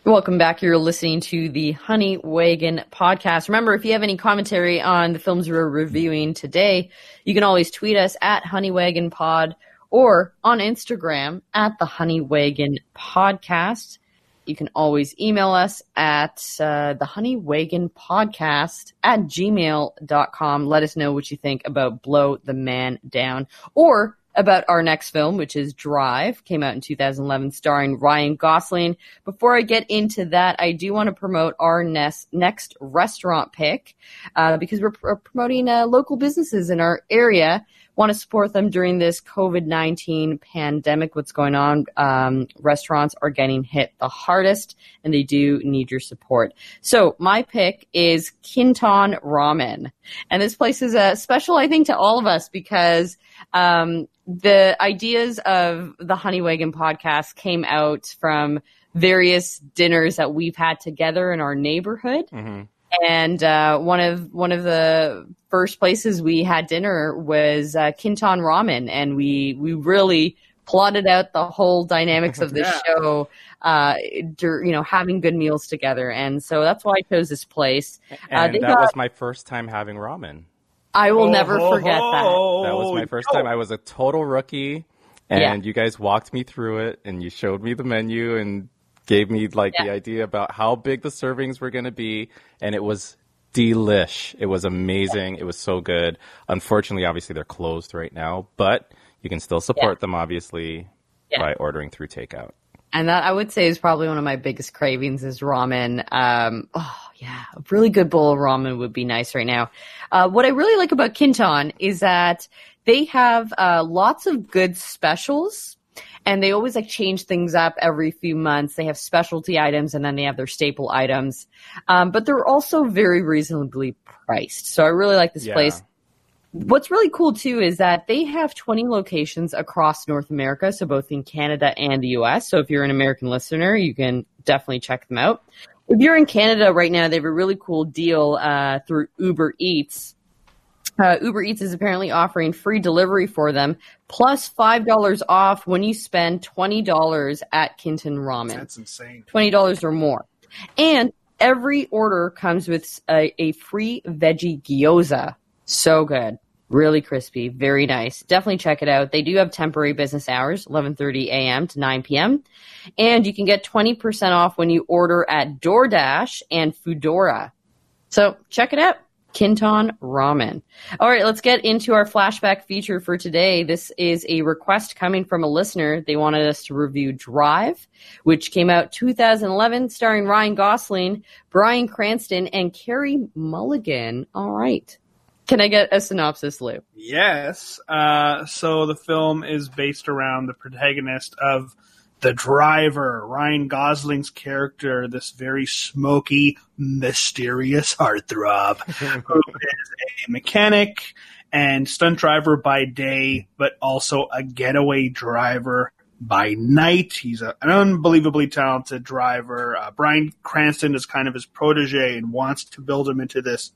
Welcome back. You're listening to the Honey Wagon podcast. Remember, if you have any commentary on the films we're reviewing today, you can always tweet us at Honey Wagon Pod or on Instagram at the Honey Wagon Podcast. You can always email us at uh, the Honey Wagon Podcast at gmail.com. Let us know what you think about Blow the Man Down or about our next film, which is Drive, came out in 2011, starring Ryan Gosling. Before I get into that, I do want to promote our next, next restaurant pick uh, because we're pr- promoting uh, local businesses in our area. Want to support them during this COVID 19 pandemic. What's going on? Um, restaurants are getting hit the hardest and they do need your support. So, my pick is Kinton Ramen. And this place is a special, I think, to all of us because um, the ideas of the Honey Wagon podcast came out from various dinners that we've had together in our neighborhood. Mm-hmm. And uh, one of one of the first places we had dinner was uh, Kinton Ramen, and we we really plotted out the whole dynamics of the Yeah. show. Uh, dur- you know, having good meals together, and so that's why I chose this place. Uh, And they that got- was my first time having ramen. I will Oh, never ho, forget that. That was my first time. I was a total rookie, and you guys walked me through it, and you showed me the menu and gave me like the idea about how big the servings were going to be, and it was delish. It was amazing. It was so good. Unfortunately, obviously they're closed right now, but you can still support them obviously Yeah. by ordering through takeout. And that I would say is probably one of my biggest cravings is ramen. Um, oh yeah, a really good bowl of ramen would be nice right now. Uh, what I really like about Kinton is that they have uh, lots of good specials, and they always like change things up every few months. They have specialty items, and then they have their staple items. Um, but they're also very reasonably priced. So I really like this Yeah. place. What's really cool too is that they have 20 locations across North America, so both in Canada and the US. So if you're an American listener, you can definitely check them out. If you're in Canada right now, they have a really cool deal uh, through Uber Eats. Uh, Uber Eats is apparently offering free delivery for them, plus $5 off when you spend $20 at Kinton Ramen. That's insane. $20 or more. And every order comes with a, a free veggie gyoza. So good. Really crispy. Very nice. Definitely check it out. They do have temporary business hours, 11:30 a.m. to 9 p.m. And you can get 20% off when you order at DoorDash and Foodora. So check it out. Kinton Ramen. All right, let's get into our flashback feature for today. This is a request coming from a listener. They wanted us to review Drive, which came out 2011, starring Ryan Gosling, Bryan Cranston, and Carey Mulligan. All right. Can I get a synopsis, Lu? Yes. Uh, so the film is based around the protagonist of the driver, Ryan Gosling's character, this very smoky, mysterious heartthrob, who is a mechanic and stunt driver by day, but also a getaway driver by night. He's a, an unbelievably talented driver. Uh, Bryan Cranston is kind of his protege and wants to build him into this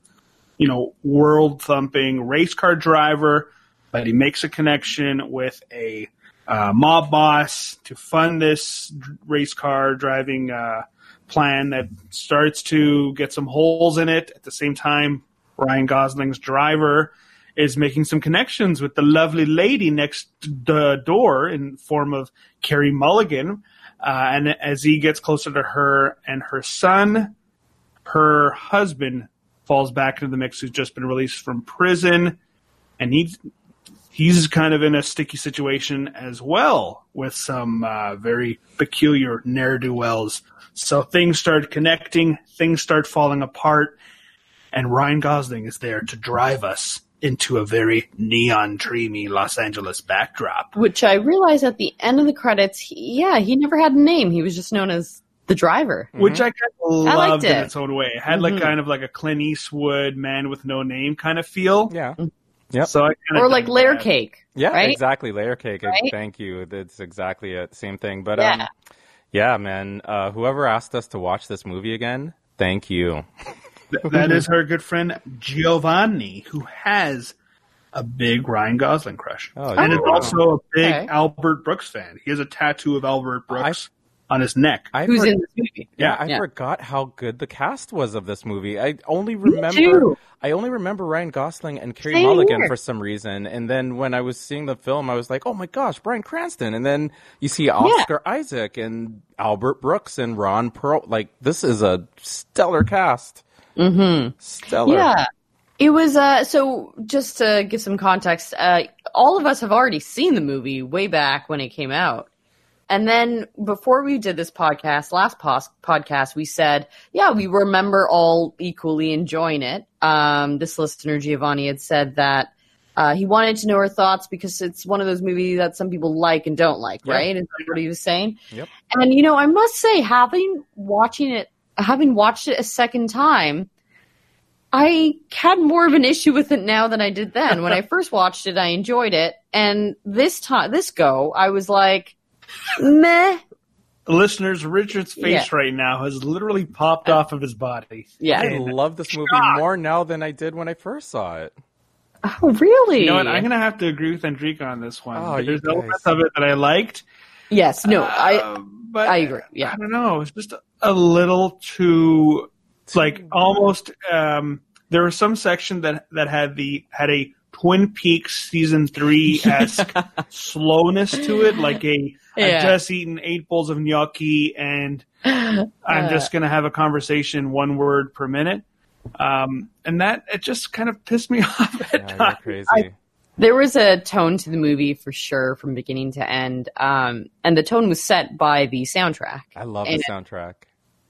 you know, world thumping race car driver, but he makes a connection with a uh, mob boss to fund this race car driving uh, plan that starts to get some holes in it. At the same time, Ryan Gosling's driver is making some connections with the lovely lady next the door in form of Carey Mulligan. Uh, and as he gets closer to her and her son, her husband falls back into the mix, who's just been released from prison, and he's he's kind of in a sticky situation as well with some uh, very peculiar ne'er do wells. So things start connecting, things start falling apart, and Ryan Gosling is there to drive us into a very neon dreamy Los Angeles backdrop. Which I realized at the end of the credits, he, yeah, he never had a name. He was just known as the driver. Which I kind of I liked loved in it. its own way. It had like Mhm. kind of like a Clint Eastwood man with no name kind of feel. Yeah. Yep. So I kind Or like layer cake. Yeah, right? exactly. Layer cake. Right? Thank you. That's exactly it. Same thing. But Yeah. um, yeah, man. Uh, whoever asked us to watch this movie again, thank you. That is her good friend Giovanni, who has a big Ryan Gosling crush, Oh, and is yeah. also a big Okay. Albert Brooks fan. He has a tattoo of Albert Brooks on his neck. I Who's for- in this movie? Yeah, I Yeah. forgot how good the cast was of this movie. I only remember. I only remember Ryan Gosling and Carey Same Mulligan here. for some reason. And then when I was seeing the film, I was like, "Oh my gosh, Bryan Cranston!" And then you see Oscar Isaac and Albert Brooks and Ron Perl. Like this is a stellar cast. Mm-hmm. Stellar. Yeah. It was uh so just to give some context, uh all of us have already seen the movie way back when it came out. And then before we did this podcast, last pos- podcast, we said, yeah, we remember all equally enjoying it. Um, this listener, Giovanni, had said that uh, he wanted to know our thoughts because it's one of those movies that some people like and don't like, Yeah. right? Is that what he was saying? Yep. And you know, I must say, having watching it, having watched it a second time, I had more of an issue with it now than I did then. when I first watched it, I enjoyed it, and this time, this go, I was like, meh. Listeners, Richard's face Yeah. right now has literally popped off of his body. Yeah. I love this movie more now than I did when I first saw it. Oh, really? You know what? I'm going to have to agree with Enrique on this one. Oh, There's guys. elements of it that I liked. yes. No. Uh, I. but I agree, yeah. I don't know. It's just a little too like almost. Um, there was some section that that had the had a Twin Peaks season three esque slowness to it, like a Yeah. I've just eaten eight bowls of gnocchi and I'm Uh, just going to have a conversation one word per minute. Um, and that it just kind of pissed me off at Yeah, you're times. crazy. There was a tone to the movie for sure from beginning to end, um, and the tone was set by the soundtrack. I love And the soundtrack.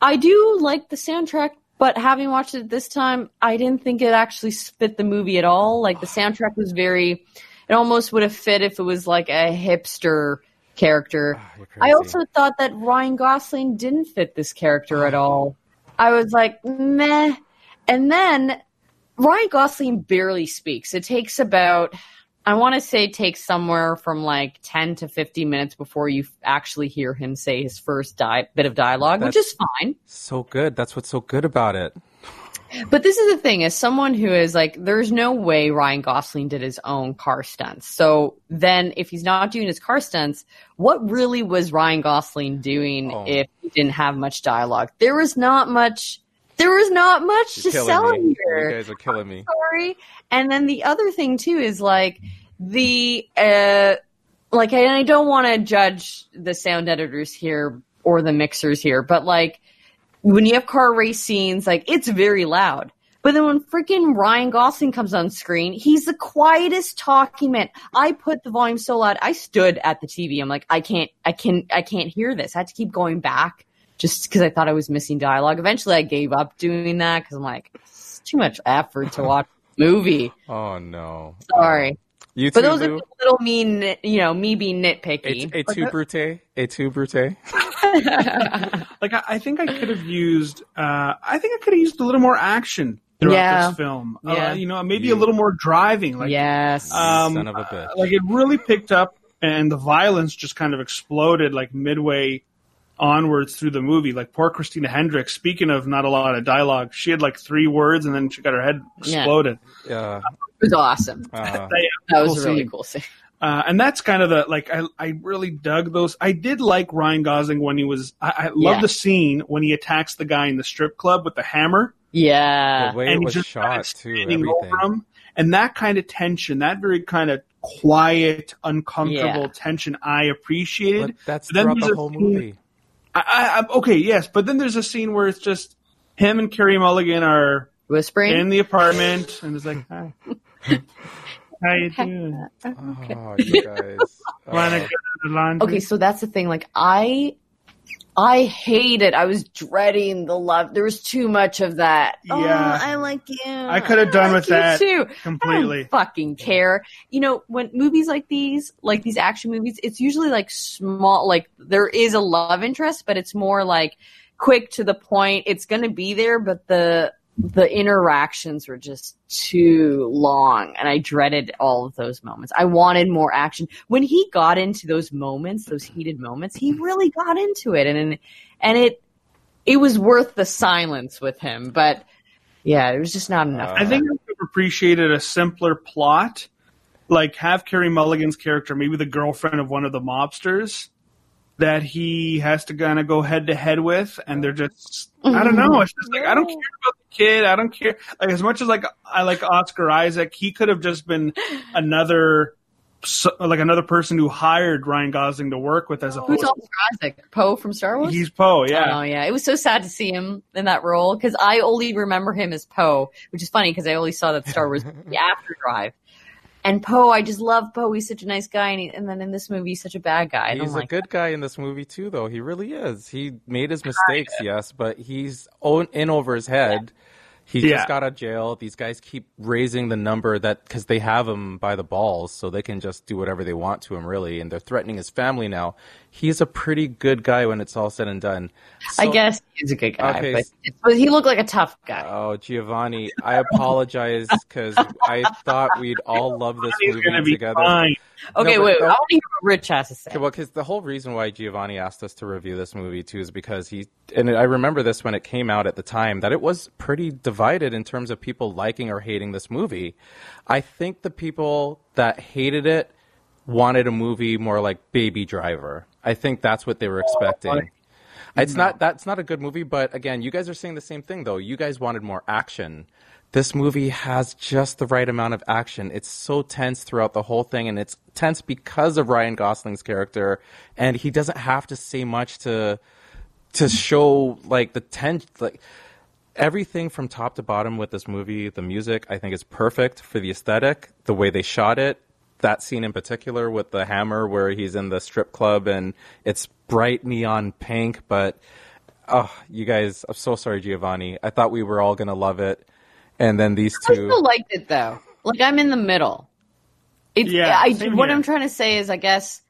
I do like the soundtrack, but having watched it this time, I didn't think it actually fit the movie at all. Like the soundtrack was very, it almost would have fit if it was like a hipster character. Ah, you're I also thought that Ryan Gosling didn't fit this character at all. I was like, meh. And then Ryan Gosling barely speaks. It takes about, I want to say, takes somewhere from like 10 to 50 minutes before you actually hear him say his first di- bit of dialogue, which is fine. So good. That's what's so good about it. But this is the thing: as someone who is like, there's no way Ryan Gosling did his own car stunts. So then, if he's not doing his car stunts, what really was Ryan Gosling doing Oh. if he didn't have much dialogue? There was not much. There was not much You're to sell me. here. You guys are killing me. Sorry. And then the other thing too is like the uh like and I don't want to judge the sound editors here or the mixers here, but like when you have car race scenes, like it's very loud. But then when freaking Ryan Gosling comes on screen, he's the quietest talking man. I put the volume so loud, I stood at the TV. I'm like, I can't, I can, I can't hear this. I had to keep going back just because I thought I was missing dialogue. Eventually, I gave up doing that because I'm like, it's too much effort to watch movie. Oh no. Sorry, You but too, those are little mean, you know, me being nitpicky. A, a two brute, a two brute. like I, I think I could have used uh, I think I could have used a little more action throughout Yeah. this film. Yeah. Uh, you know, maybe You- a little more driving. Like yes. um, Son of a bitch. like it really picked up and the violence just kind of exploded like midway onwards through the movie. Like poor Christina Hendricks, speaking of not a lot of dialogue, she had like three words and then she got her head exploded. Yeah. it was awesome. Uh, That was cool a really scene. cool scene. Uh, and that's kind of the like I I really dug those. I did like Ryan Gosling when he was. I, I love Yeah. the scene when he attacks the guy in the strip club with the hammer, Yeah. the way and it was just kind shot of too, everything. over him. and that kind of tension, that very kind of quiet, uncomfortable Yeah. tension, I appreciated. But that's But then throughout the whole scene- movie. I, I, I- okay, yes, but then there's a scene where it's just him and Carey Mulligan are whispering in the apartment, and it's like, hi. How you doing? Oh, you guys. Wanna go to the laundry? Okay, so that's the thing. Like I, I hate it. I was dreading the love. There was too much of that. Yeah. oh, I like you. I could have done I with like you that too. I completely. don't fucking care. You know, when movies like these, like these action movies, it's usually like small. Like there is a love interest, but it's more like quick to the point. It's going to be there, but the the interactions were just too long and I dreaded all of those moments. I wanted more action. When he got into those moments, those heated moments, he really got into it and and it it was worth the silence with him, but yeah, it was just not enough. Uh, I think I would have appreciated a simpler plot, like have Carey Mulligan's character, maybe the girlfriend of one of the mobsters, that he has to kind of go head to head with, and they're just I don't know. It's just like I don't care about the kid. I don't care. Like as much as like I like Oscar Isaac, he could have just been another. Like another person who hired Ryan Gosling to work with as a Who's Oscar Isaac? Poe from Star Wars? he's Poe, yeah. Oh yeah, it was so sad to see him in that role because I only remember him as Poe, which is funny because I only saw that Star Wars movie after Drive. And Poe, I just love Poe. He's such a nice guy, and, he, and then in this movie, he's such a bad guy. I don't He's a like. good guy in this movie too, though. He really is. He made his mistakes, yes, but he's in over his head. He Yeah. just got out of jail. These guys keep raising the number that because they have him by the balls, so they can just do whatever they want to him, really. And they're threatening his family now. He's a pretty good guy when it's all said and done. I guess he's a good guy, Okay, but, but he looked like a tough guy. Oh, Giovanni, I apologize because I thought we'd all love this movie together. fine. Okay, No, wait. the- I want to hear what Rich has to say. Okay, well, because the whole reason why Giovanni asked us to review this movie too is because he, and I remember this when it came out at the time, that it was pretty divided in terms of people liking or hating this movie. I think the people that hated it wanted a movie more like Baby Driver. I think that's what they were expecting. It's not that's not a good movie, but again, you guys are saying the same thing though. You guys wanted more action. This movie has just the right amount of action. It's so tense throughout the whole thing, and it's tense because of Ryan Gosling's character, and he doesn't have to say much to to show like the tense like everything from top to bottom with this movie the music i think is perfect for the aesthetic the way they shot it that scene in particular with the hammer where he's in the strip club and it's bright neon pink but oh you guys i'm so sorry giovanni i thought we were all gonna love it and then these I two still liked it though. Like I'm in the middle. It's Yeah, I same what here. I'm trying to say is I guess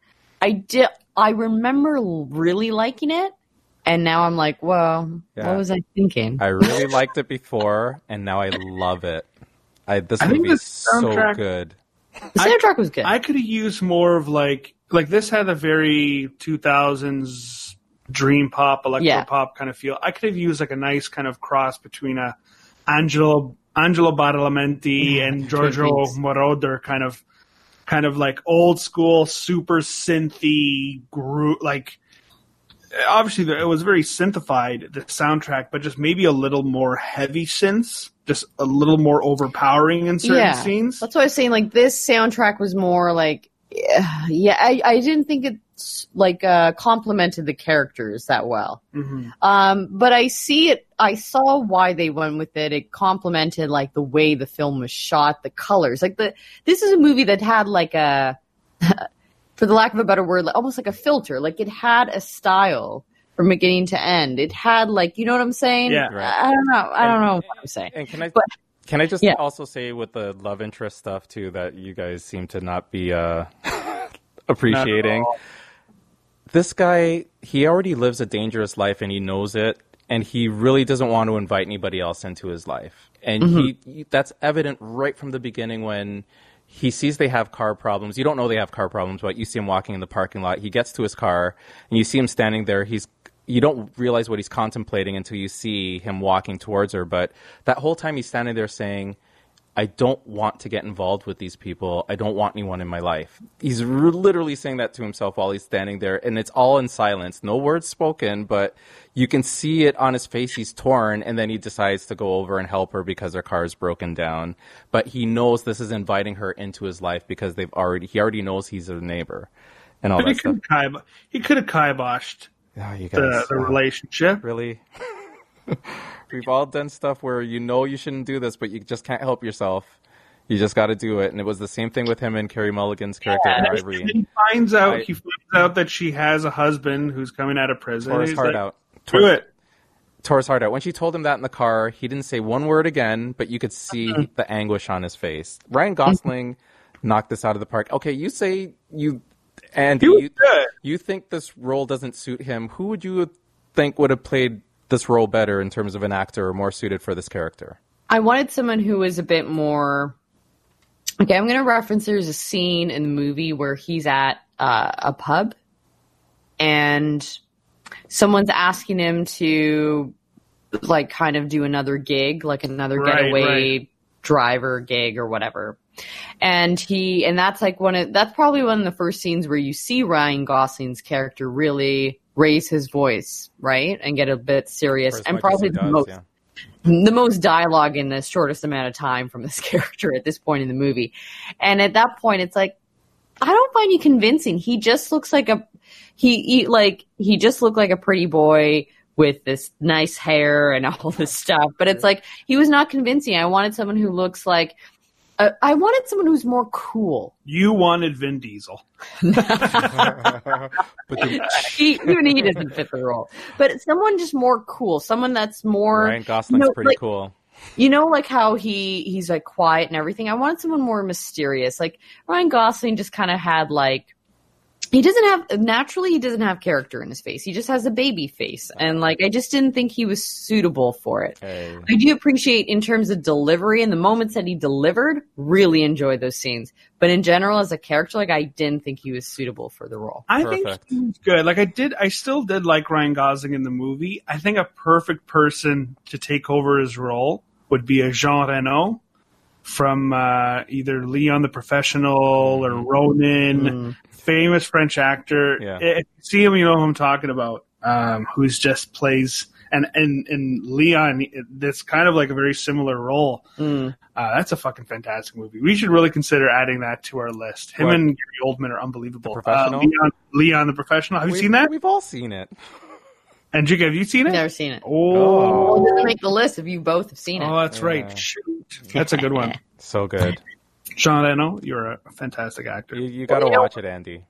I did I remember really liking it and now I'm like, well, Yeah. what was I thinking? i really liked it before and now i love it I, this I think movie the is so good the soundtrack was good. I could have used more of like like this had a very 2000s dream pop, electro Yeah. pop kind of feel. I could have used like a nice kind of cross between a Angelo Angelo Badalamenti and Giorgio Moroder kind of kind of like old school super synthy group like obviously it was very synthified the soundtrack but just maybe a little more heavy synths just a little more overpowering in certain yeah. scenes That's what I was saying. Like this soundtrack was more like, yeah, I, I didn't think it's like uh, complemented the characters that well. Mhm. Um, but I see it. I saw why they went with it. It complemented like the way the film was shot, the colors. Like the this is a movie that had like a, for the lack of a better word, almost like a filter. Like it had a style from beginning to end. It had like you know what I'm saying? Yeah. Right. I don't know. I don't know what I'm saying. And can I But- can I just Yeah. also say with the love interest stuff too that you guys seem to not be uh, appreciating. This guy, he already lives a dangerous life and he knows it, and he really doesn't want to invite anybody else into his life. And he, he that's evident right from the beginning when he sees they have car problems. You don't know they have car problems, but you see him walking in the parking lot. He gets to his car and you see him standing there. He's you don't realize what he's contemplating until you see him walking towards her. But that whole time he's standing there saying, I don't want to get involved with these people. I don't want anyone in my life. He's r- literally saying that to himself while he's standing there, and it's all in silence. No words spoken, but you can see it on his face. He's torn, and then he decides to go over and help her because her car is broken down. But he knows this is inviting her into his life because they've already, he already knows he's a neighbor and all But he stuff. could kibo- he could have kiboshed Oh, you the, the relationship. Really? We've all done stuff where you know you shouldn't do this, but you just can't help yourself. You just got to do it. And it was the same thing with him and Carey Mulligan's character, And Ivory. he finds out I- he finds out that she has a husband who's coming out of prison. Tore his heart like, out. Do it. Tore his heart out. When she told him that in the car, he didn't say one word again, but you could see Mm-hmm. the anguish on his face. Ryan Gosling knocked this out of the park. Okay, you say you, and you, you think this role doesn't suit him. Who would you think would have played this role better in terms of an actor or more suited for this character? I wanted someone who was a bit more. Okay, I'm going to reference there's a scene in the movie where he's at uh, a pub and someone's asking him to like kind of do another gig, like another Right, getaway right. driver gig or whatever. And he and that's like one of that's probably one of the first scenes where you see Ryan Gosling's character really raise his voice, right? And get a bit serious and probably the does, most yeah. the most dialogue in the shortest amount of time from this character at this point in the movie. And at that point, it's like, I don't find you convincing. He just looks like a, he, he like, he just looked like a pretty boy with this nice hair and all this stuff. But it's like, he was not convincing. I wanted someone who looks like, uh, I wanted someone who's more cool. You wanted Vin Diesel. he, even he doesn't fit the role. But someone just more cool. Someone that's more. Ryan Gosling's you know, pretty like- cool. You know, like how he he's like quiet and everything. I wanted someone more mysterious. Like Ryan Gosling just kind of had like he doesn't have naturally he doesn't have character in his face. He just has a baby face, and like I just didn't think he was suitable for it. Hey. I do appreciate in terms of delivery and the moments that he delivered. Really enjoyed those scenes, but in general, as a character, like I didn't think he was suitable for the role. I think he was good. Like I did, I still did like Ryan Gosling in the movie. I think a perfect person to take over his role would be a Jean Reno from uh, either Leon the Professional or Ronin, famous French actor. Yeah. If you see him, you know who I'm talking about. Um, who's just plays and and and Leon. That's kind of like a very similar role. Uh, that's a fucking fantastic movie. We should really consider adding that to our list. Him What? and Gary Oldman are unbelievable. Professional? Uh, Leon, Leon the Professional. Have you We've- seen that? We've all seen it. And Jake, have you seen it? Never seen it. Oh, oh. Well, it doesn't make the list if you both have seen it. oh, that's right. Shoot, that's a good one. So good. Jean Reno, you're a fantastic actor. You, you got to you know- watch it, Andie.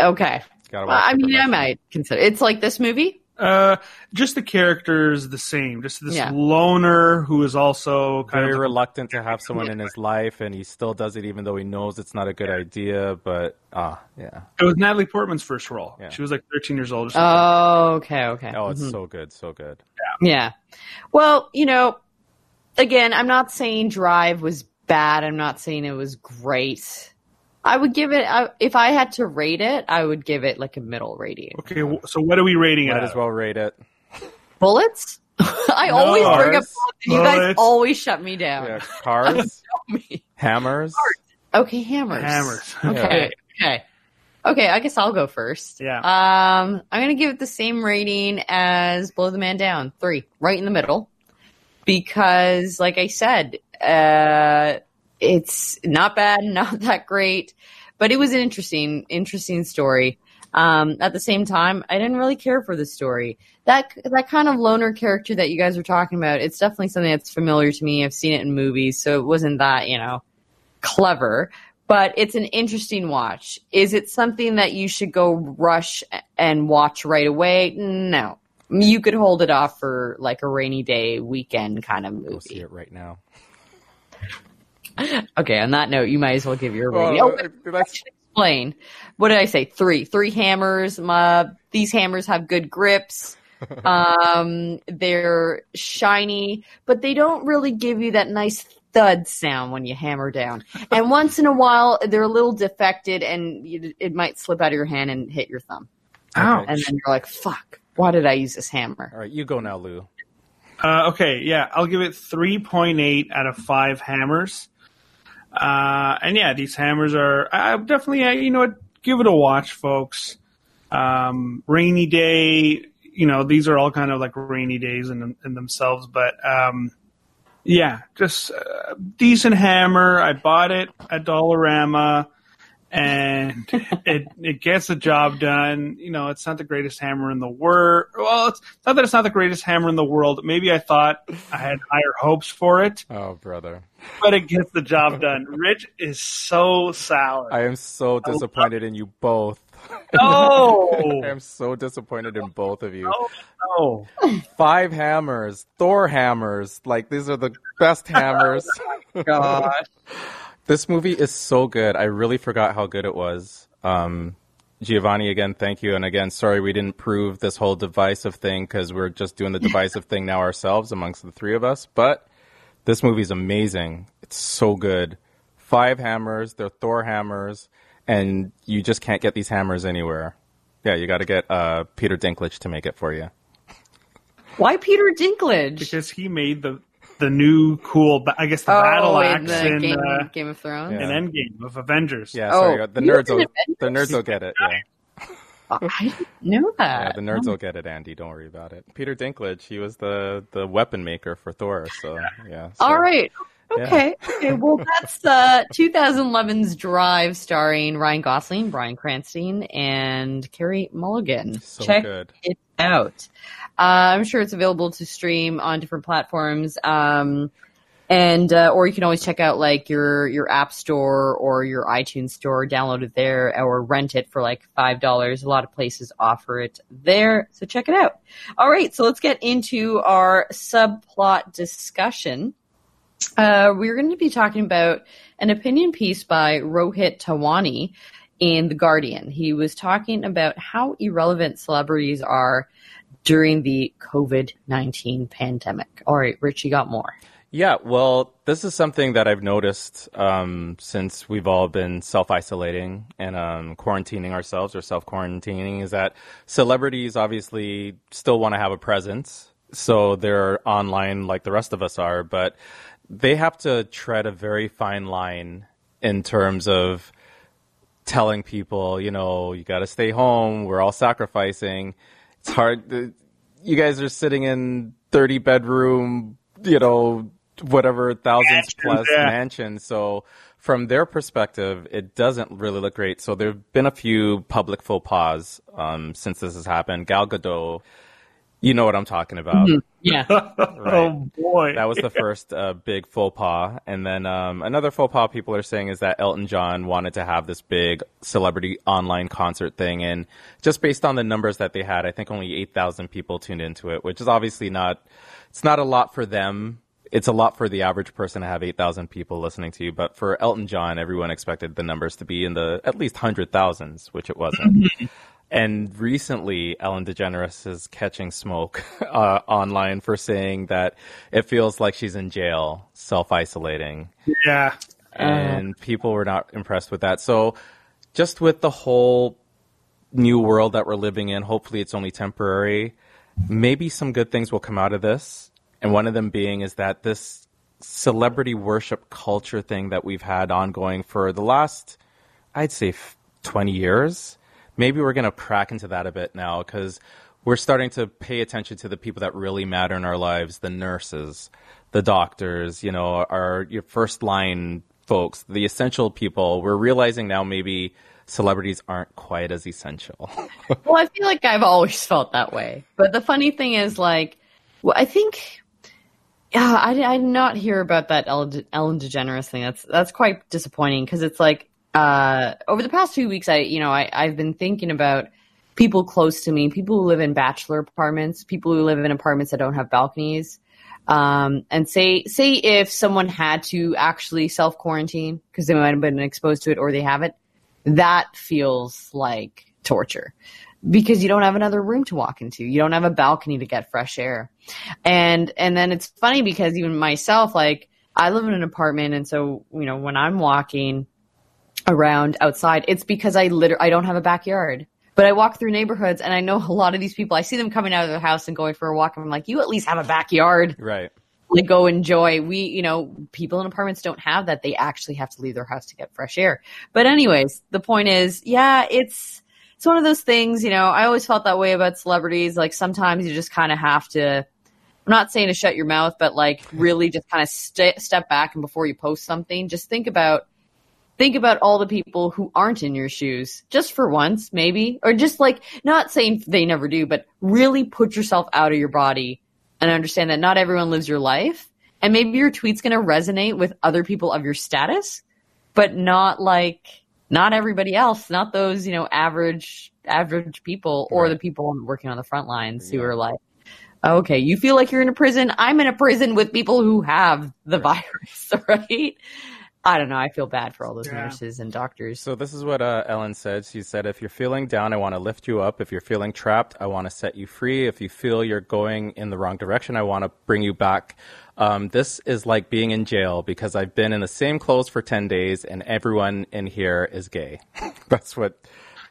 Okay. Gotta Well, watch I mean, I might consider. It's like this movie. Uh, just the characters the same. Just this Yeah. loner who is also kind Very of reluctant to have someone in his life, and he still does it even though he knows it's not a good idea. But ah, yeah. It was Natalie Portman's first role. Yeah. She was like 13 years old. Or something. Oh, okay, okay. Oh, it's Mhm. so good, so good. Yeah. Yeah. Well, you know, again, I'm not saying Drive was bad. I'm not saying it was great. I would give it, I, if I had to rate it, I would give it like a middle rating. okay, so what are we rating it? Might as well rate it. Bullets? I No. always bring up bullets, and you guys always shut me down. Yeah, cars, hammers. Okay, hammers. Hammers. Okay. Okay. Okay, I guess I'll go first. Yeah. Um, I'm gonna give it the same rating as Blow the Man Down, three, right in the middle, because, like I said, uh, it's not bad, not that great, but it was an interesting, interesting story. Um, at the same time, I didn't really care for the story. That that kind of loner character that you guys were talking about, it's definitely something that's familiar to me. I've seen it in movies, so it wasn't that you know clever, but it's an interesting watch. Is it something that you should go rush and watch right away? No. You could hold it off for like a rainy day weekend kind of Go see it right now. Okay, on that note, you might as well give your Well, rating. Oh, uh, that's- explain. What did I say? Three. Three hammers. My, these hammers have good grips. um, they're shiny, but they don't really give you that nice thud sound when you hammer down. And once in a while, they're a little defected, and you, it might slip out of your hand and hit your thumb. Ouch. And then you're like, "Fuck! Why did I use this hammer?" All right, you go now, Lu. Uh, okay, yeah, I'll give it 3.8 out of 5 hammers. Uh, and yeah, these hammers are, I definitely, you know give it a watch, folks. Um, rainy day, you know, these are all kind of like rainy days in, in themselves, but, um, yeah, just uh, decent hammer. I bought it at Dollarama and it it gets the job done. You know, it's not the greatest hammer in the world. Well, it's not that it's not the greatest hammer in the world. Maybe I thought I had higher hopes for it. Oh, brother. But it gets the job done. Rich is so sour. I am so disappointed in you both. No, I am so disappointed in both of you. Oh, no. Five hammers, Thor hammers. Like these are the best hammers. God. This movie is so good. I really forgot how good it was. Um, Giovanni, again, thank you. And again, sorry we didn't prove this whole divisive thing because we're just doing the divisive thing now ourselves amongst the three of us. But this movie is amazing. It's so good. Five hammers, they're Thor hammers, and you just can't get these hammers anywhere. Yeah, you got to get uh, Peter Dinklage to make it for you. Why Peter Dinklage? Because he made the the new cool, I guess the Oh, battle in axe the in, Game, uh, Game of Thrones. Yeah. in Endgame of Avengers. Yeah, Oh, sorry. The nerds will, the nerds will get it. Yeah. I didn't know Yeah, that. the nerds will get it, Andie. Don't worry about it. Peter Dinklage, he was the the weapon maker for Thor. So yeah. so- All right. Yeah. Okay. Okay. Well, that's uh, 2011's Drive, starring Ryan Gosling, Bryan Cranston, and Carey Mulligan. So Check good. it out. Uh, I'm sure it's available to stream on different platforms. Um, and uh, or you can always check out like your your app store or your iTunes store, download it there, or rent it for like five dollars. A lot of places offer it there, so check it out. All right, so let's get into our subplot discussion. Uh, we're going to be talking about an opinion piece by Rohit Tawani in The Guardian. He was talking about how irrelevant celebrities are during the COVID 19 pandemic. All right, richie got more. Yeah, well, this is something that I've noticed um, since we've all been self isolating and um, quarantining ourselves or self quarantining is that celebrities obviously still want to have a presence. So they're online like the rest of us are, but they have to tread a very fine line in terms of telling people, you know, you got to stay home. We're all sacrificing. It's hard. You guys are sitting in 30 bedroom, you know, whatever thousands Mansions, plus yeah. mansions. So from their perspective, it doesn't really look great. So there have been a few public faux pas um, since this has happened. Gal Gadot, you know what I'm talking about. Yeah. Oh boy, That was the first uh, big faux pas. And then um, another faux pas people are saying is that Elton John wanted to have this big celebrity online concert thing. And just based on the numbers that they had, I think only 8,000 people tuned into it, which is obviously not, it's not a lot for them. It's a lot for the average person to have 8,000 people listening to you. But for Elton John, everyone expected the numbers to be in the at least hundred thousands, which it wasn't. And recently, Ellen DeGeneres is catching smoke uh, online for saying that it feels like she's in jail, self isolating. yeah. And people were not impressed with that. So, just with the whole new world that we're living in, hopefully it's only temporary. Maybe some good things will come out of this. And one of them being is that this celebrity worship culture thing that we've had ongoing for the last, I'd say, f- 20 years. Maybe we're going to crack into that a bit now because we're starting to pay attention to the people that really matter in our lives the nurses, the doctors, you know, our your first line folks, the essential people. We're realizing now maybe celebrities aren't quite as essential. well, I feel like I've always felt that way. But the funny thing is, like, well, I think, yeah, I, did- I did not hear about that Ellen DeGeneres thing. That's that's quite disappointing because it's like uh, over the past two weeks, I you know I I've been thinking about people close to me, people who live in bachelor apartments, people who live in apartments that don't have balconies. Um, and say say if someone had to actually self quarantine because they might have been exposed to it or they haven't, that feels like torture because you don't have another room to walk into. You don't have a balcony to get fresh air. And and then it's funny because even myself like I live in an apartment and so you know when I'm walking around outside it's because I literally I don't have a backyard. But I walk through neighborhoods and I know a lot of these people, I see them coming out of their house and going for a walk. And I'm like, you at least have a backyard. Right. Like go enjoy. We, you know, people in apartments don't have that. They actually have to leave their house to get fresh air. But anyways, the point is, yeah, it's, it's one of those things, you know, I always felt that way about celebrities. Like sometimes you just kind of have to, I'm not saying to shut your mouth, but like really just kind of st- step back and before you post something, just think about think about all the people who aren't in your shoes just for once maybe or just like not saying they never do but really put yourself out of your body and understand that not everyone lives your life and maybe your tweet's going to resonate with other people of your status but not like not everybody else not those you know average average people or Right. the people working on the front lines who are like okay you feel like you're in a prison? I'm in a prison with people who have the virus right I don't know. I feel bad for all those Yeah. nurses and doctors. So this is what uh, Ellen said. She said, "If you're feeling down, I want to lift you up. If you're feeling trapped, I want to set you free. If you feel you're going in the wrong direction, I want to bring you back." Um, this is like being in jail because I've been in the same clothes for ten days, and everyone in here is gay. That's what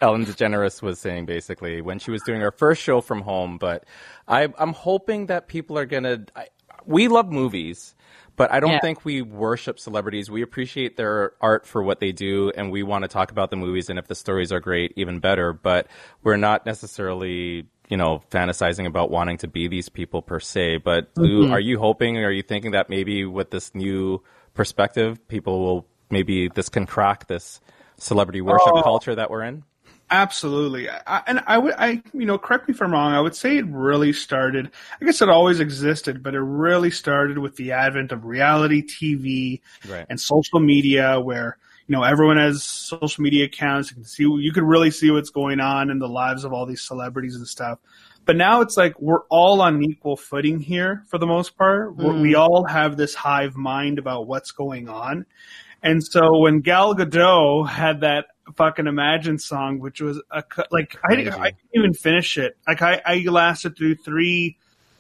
Ellen DeGeneres was saying basically when she was doing her first show from home. But I, I'm hoping that people are gonna. I, we love movies. But I don't Yeah. think we worship celebrities. We appreciate their art for what they do, and we want to talk about the movies. And if the stories are great, even better. But we're not necessarily, you know, fantasizing about wanting to be these people per se. But Lu, Mhm. are you hoping? Are you thinking that maybe with this new perspective, people will maybe this can crack this celebrity worship Oh. culture that we're in? Absolutely, I, and I would, I you know, correct me if I'm wrong. I would say it really started. I guess it always existed, but it really started with the advent of reality TV Right. and social media, where you know everyone has social media accounts. You can see, you could really see what's going on in the lives of all these celebrities and stuff. But now it's like we're all on equal footing here for the most part. Mm. We all have this hive mind about what's going on. And so when Gal Gadot had that fucking Imagine song, which was a like I, didn't- I didn't even finish it. Like I, I lasted through three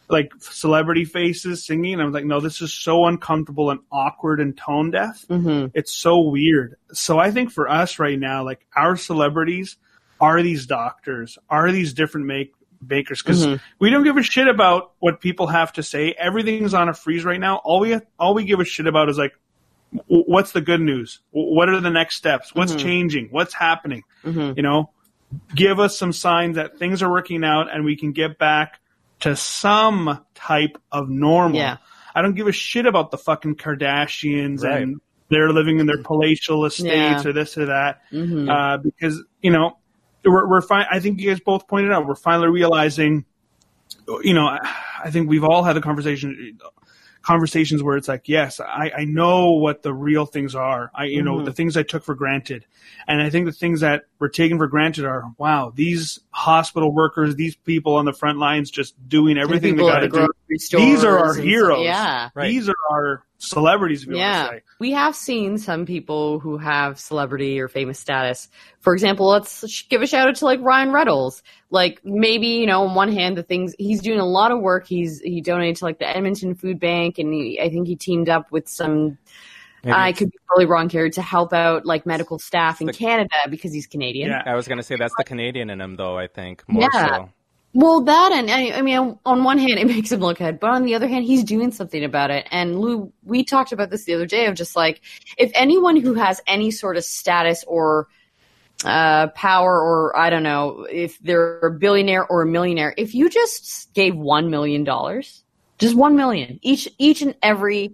like celebrity faces singing, and I was like, no, this is so uncomfortable and awkward and tone deaf. Mm-hmm. It's so weird. So I think for us right now, like our celebrities are these doctors, are these different make bakers because Mhm. we don't give a shit about what people have to say. Everything's on a freeze right now. All we all we give a shit about is like what's the good news? What are the next steps? What's Mhm. changing? What's happening? Mhm. You know, give us some signs that things are working out and we can get back to some type of normal. Yeah. I don't give a shit about the fucking Kardashians Right. and they're living in their palatial estates Yeah. or this or that. Mhm. Uh, because, you know, we're, we're fine. I think you guys both pointed out, we're finally realizing, you know, I, I think we've all had the conversation, conversations where it's like, yes, I, I know what the real things are. I, you know, Mhm. the things I took for granted. And I think the things that were taken for granted are, wow, these hospital workers, these people on the front lines just doing everything they got to do. These are our heroes. yeah. Right. These are our celebrities, if you Yeah. want to say. We have seen some people who have celebrity or famous status. For example, let's give a shout out to like Ryan Reynolds. Like maybe, you know, on one hand, the things he's doing a lot of work. He's, he donated to like the Edmonton Food Bank and he, I think he teamed up with some, Maybe I could be totally wrong here, to help out like medical staff in Canada because he's Canadian. Yeah. I was going to say that's the Canadian in him, though. I think more Yeah. so. Well, that and I, mean, on one hand, it makes him look good, but on the other hand, he's doing something about it. And Lu, we talked about this the other day of just like if anyone who has any sort of status or uh, power, or I don't know, if they're a billionaire or a millionaire, if you just gave one million dollars, just one million each, each and every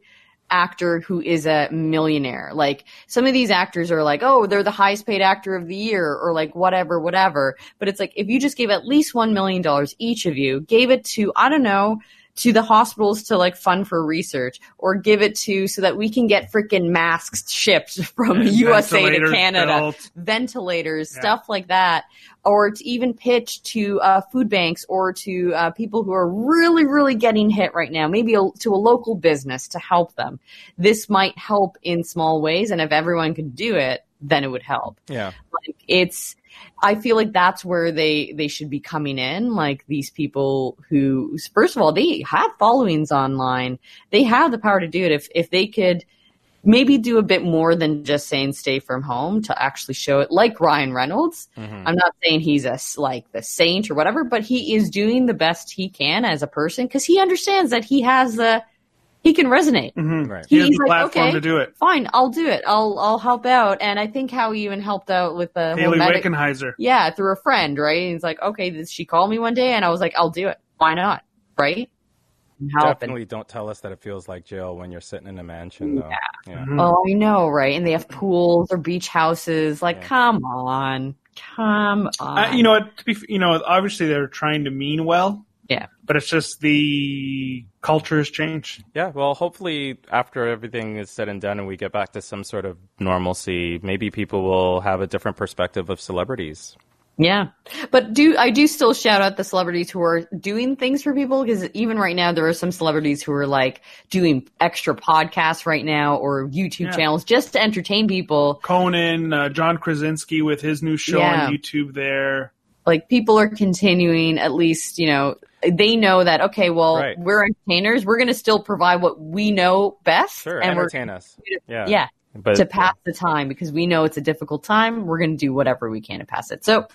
actor who is a millionaire. Like some of these actors are like, oh, they're the highest paid actor of the year or like whatever, whatever. But it's like if you just gave at least one million dollars each of you, gave it to, I don't know, to the hospitals to like fund for research or give it to so that we can get freaking masks shipped from And USA to Canada, built. ventilators, Yeah. stuff like that, or to even pitch to uh, food banks or to uh, people who are really, really getting hit right now, maybe a, to a local business to help them. This might help in small ways, and if everyone could do it, then it would help Yeah. like it's i feel like that's where they they should be coming in like these people who first of all they have followings online they have the power to do it if if they could maybe do a bit more than just saying stay from home to actually show it like Ryan Reynolds. Mhm. I'm not saying he's a like the saint or whatever, but he is doing the best he can as a person because he understands that he has the he can resonate. Right. He has He's the like, platform okay, to do it. Fine, I'll do it. I'll I'll help out. And I think how he even helped out with the Hayley medic- Wickenheiser. yeah, through a friend, right? And he's like, okay, this, she called me one day, and I was like, I'll do it. Why not? Right? And help. And, Definitely don't tell us that it feels like jail when you're sitting in a mansion, though. Yeah. oh, I know, right? And they have pools or beach houses. Like, come on, come on. Uh, you know what? To be, you know, obviously they're trying to mean well, yeah. but it's just the culture has changed. Yeah, well, hopefully after everything is said and done and we get back to some sort of normalcy, maybe people will have a different perspective of celebrities. Yeah. But do I do still shout out the celebrities who are doing things for people because even right now there are some celebrities who are like doing extra podcasts right now or YouTube Yeah. channels just to entertain people. Conan, uh, John Krasinski with his new show Yeah. on YouTube there. Like people are continuing at least, you know, they know that okay, well, Right. we're entertainers. We're going to still provide what we know best Sure, and we're us. Yeah. yeah, But to pass the time because we know it's a difficult time. We're going to do whatever we can to pass it. So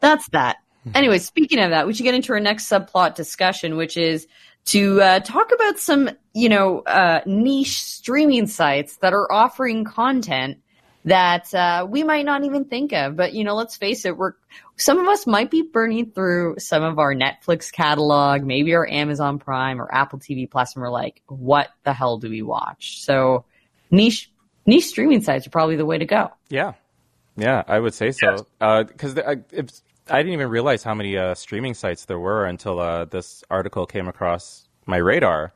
that's that. anyway, speaking of that, we should get into our next subplot discussion, which is to uh, talk about some, you know, uh, niche streaming sites that are offering content that uh, we might not even think of. But you know, let's face it, we're some of us might be burning through some of our Netflix catalog, maybe our Amazon Prime or Apple TV Plus, and we're like, what the hell do we watch? So niche niche streaming sites are probably the way to go. Yeah, yeah, I would say so. Because I, it's- I didn't even realize how many uh, streaming sites there were until uh, this article came across my radar.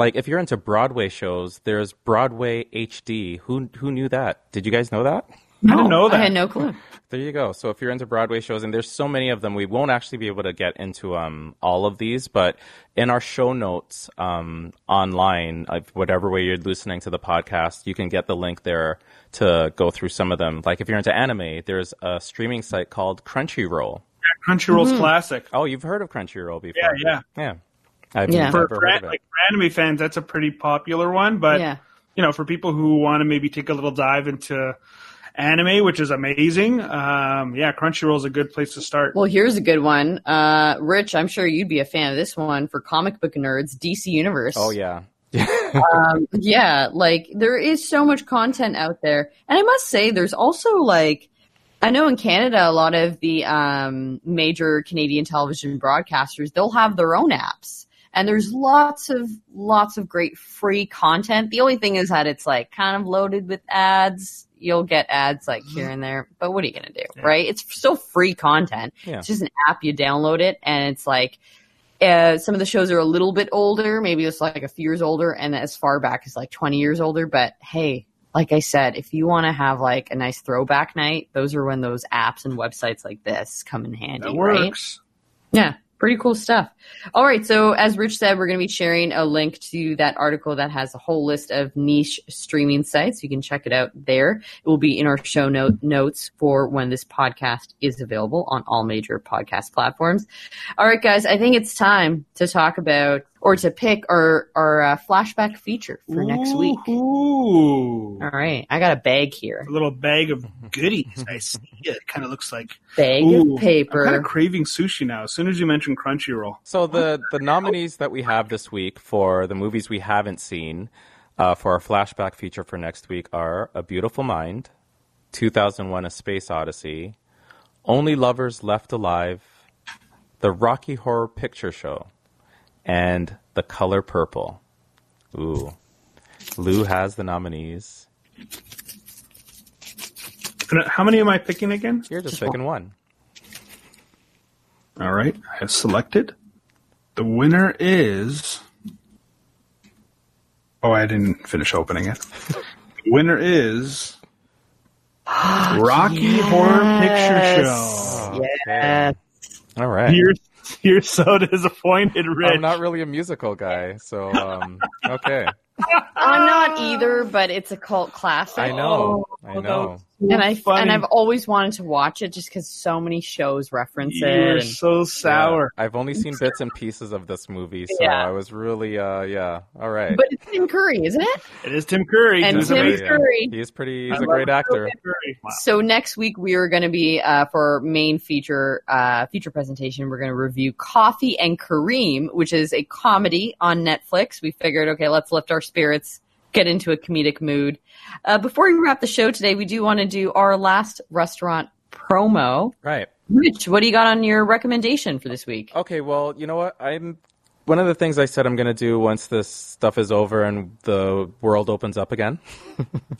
Like, if you're into Broadway shows, there's Broadway HD. Who who knew that? Did you guys know that? I didn't know that. I had no clue. There you go. So if you're into Broadway shows, and there's so many of them, we won't actually be able to get into um, all of these, but in our show notes um, online, uh, whatever way you're listening to the podcast, you can get the link there to go through some of them. Like if you're into anime, there's a streaming site called Crunchyroll. Crunchyroll's classic. Oh, you've heard of Crunchyroll before? Yeah, yeah. yeah. I've Yeah. never For, heard for, of it. like, for anime fans, that's a pretty popular one. But Yeah. you know, for people who want to maybe take a little dive into anime, which is amazing, um, yeah, Crunchyroll is a good place to start. Well, here's a good one. Uh, Rich, I'm sure you'd be a fan of this one for comic book nerds, DC Universe. oh yeah. um, yeah, like there is so much content out there, and I must say, there's also like I know in Canada, a lot of the um, major Canadian television broadcasters they'll have their own apps, and there's lots of lots of great free content. The only thing is that it's like kind of loaded with ads. You'll get ads like here and there, but what are you gonna do, right? It's still free content. Yeah. It's just an app. You download it, and it's like uh, some of the shows are a little bit older, maybe it's like a few years older, and as far back as like 20 years older. But hey, like I said, if you want to have like a nice throwback night, those are when those apps and websites like this come in handy, That right? works. Yeah, pretty cool stuff. All right, so as Rich said, we're going to be sharing a link to that article that has a whole list of niche streaming sites. You can check it out there. It will be in our show note notes for when this podcast is available on all major podcast platforms. All right, guys, I think it's time to talk about or to pick our our uh, flashback feature for next week. Ooh. All right, I got a bag here. A little bag of goodies. I see it. It kind of looks like Bag Ooh, of paper. I'm kind of craving sushi now. As soon as you mentioned Crunchyroll, So the the nominees that we have this week for the movies we haven't seen uh, for our flashback feature for next week are A Beautiful Mind, 2001: A Space Odyssey, Only Lovers Left Alive, The Rocky Horror Picture Show, and The Color Purple. Ooh, Lu has the nominees. How many am I picking again? You're just picking one. All right, I have selected. The winner is. Oh, I didn't finish opening it. the winner is ah, Rocky Horror Picture Show. Yes. All right. You're you're so disappointed, Rich. I'm not really a musical guy, so um, okay. I'm not either, but it's a cult classic. I know. Oh, I although know. And I funny. and I've always wanted to watch it just because so many shows reference You it. were and- so sour. Yeah, I've only seen bits and pieces of this movie, so Yeah. I was really, uh, yeah, all right. But it's Tim Curry, isn't it? It is Tim Curry. And He's Tim amazing. Curry. He is pretty. He's a great actor. Wow. So next week we are going to be uh, for main feature uh, feature presentation. We're going to review Coffee and Kareem, which is a comedy on Netflix. We figured, okay, let's lift our spirits, get into a comedic mood. Uh, before we wrap the show today, we do want to do our last restaurant promo. Right. Rich, what do you got on your recommendation for this week? Okay, well, you know what? I'm one of the things I said I'm going to do once this stuff is over and the world opens up again.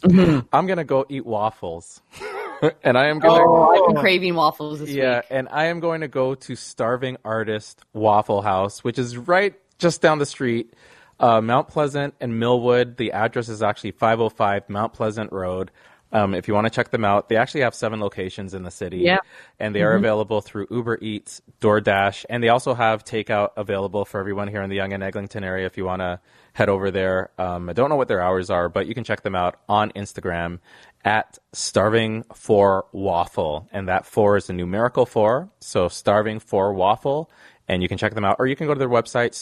I'm going to go eat waffles. and I am going to Oh, I've been craving waffles this Yeah, week. and I am going to go to Starving Artist Waffle House, which is right just down the street, uh, Mount Pleasant and Millwood. The address is actually 505 Mount Pleasant Road. Um, if you want to check them out, they actually have seven locations in the city. Yeah. And they are Mhm. available through Uber Eats, DoorDash, and they also have takeout available for everyone here in the Young and Eglinton area if you want to head over there. Um, I don't know what their hours are, but you can check them out on Instagram at starving for waffle. And that four is a numerical four. So starving for waffle. And you can check them out, or you can go to their website,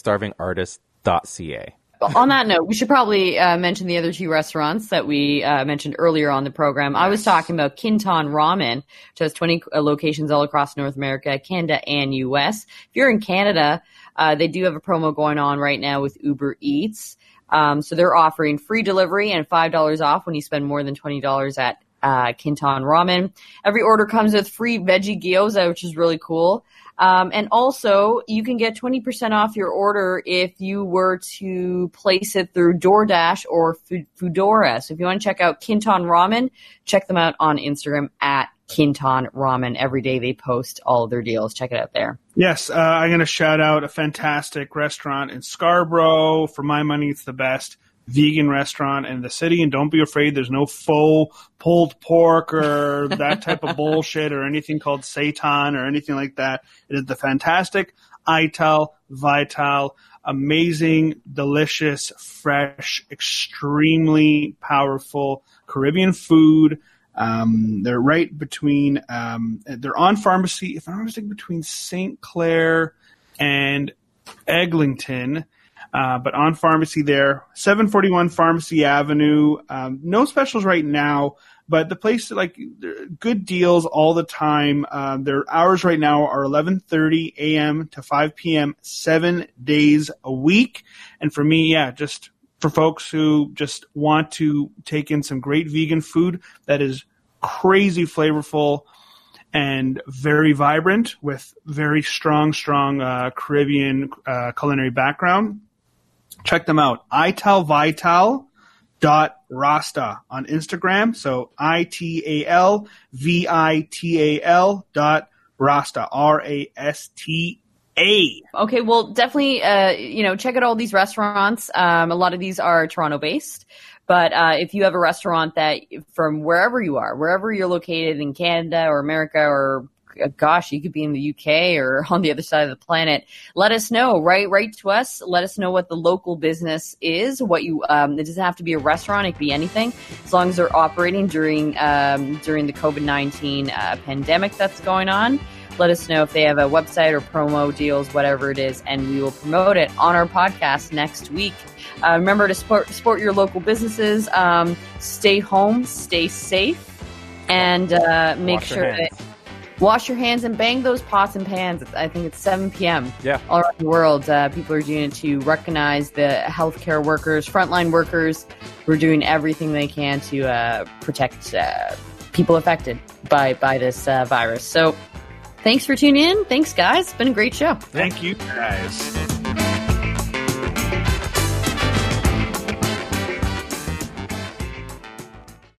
on that note, we should probably uh, mention the other two restaurants that we uh, mentioned earlier on the program. I was talking about Kinton Ramen, which has 20 uh, locations all across North America, Canada, and US. If you're in Canada, uh, they do have a promo going on right now with Uber Eats. Um, so they're offering free delivery and $5 off when you spend more than $20 at uh, Kinton Ramen. Every order comes with free veggie gyoza, which is really cool. Um, and also, you can get 20% off your order if you were to place it through DoorDash or Foodora. So if you want to check out Kinton Ramen, check them out on Instagram at Kinton Ramen. Every day they post all of their deals. Check it out there. Yes, uh, I'm going to shout out a fantastic restaurant in Scarborough. For my money, it's the best vegan restaurant in the city. And don't be afraid, there's no faux pulled pork or that type of bullshit or anything called seitan or anything like that. It is the fantastic Ital Vital, amazing, delicious, fresh, extremely powerful Caribbean food. Um, they're right between, um, they're on pharmacy, if I'm not mistaken, between St. Clair and Eglinton. Uh, but on pharmacy there, 741 Pharmacy Avenue. Um, no specials right now, but the place like good deals all the time. Um, their hours right now are 11:30 a.m. to 5 p.m. seven days a week. And for me, yeah, just for folks who just want to take in some great vegan food that is crazy flavorful and very vibrant with very strong, strong uh, Caribbean uh, culinary background. Check them out. italvital dot rasta on Instagram. So I T A L V I T A L dot rasta R A S T A. Okay, well, definitely, uh, you know, check out all these restaurants. Um, a lot of these are Toronto based, but uh, if you have a restaurant that from wherever you are, wherever you're located in Canada or America or gosh, you could be in the UK or on the other side of the planet. Let us know. Write, write to us. Let us know what the local business is. What you, um, it doesn't have to be a restaurant. It could be anything, as long as they're operating during um, during the COVID nineteen uh, pandemic that's going on. Let us know if they have a website or promo deals, whatever it is, and we will promote it on our podcast next week. Uh, remember to support, support your local businesses. Um, stay home, stay safe, and uh, make Wash sure that wash your hands and bang those pots and pans. I think it's 7 p.m. Yeah. All around the world, uh, people are doing it to recognize the healthcare workers, frontline workers. We're doing everything they can to uh, protect uh, people affected by by this uh, virus. So, thanks for tuning in. Thanks, guys. It's been a great show. Thank you guys.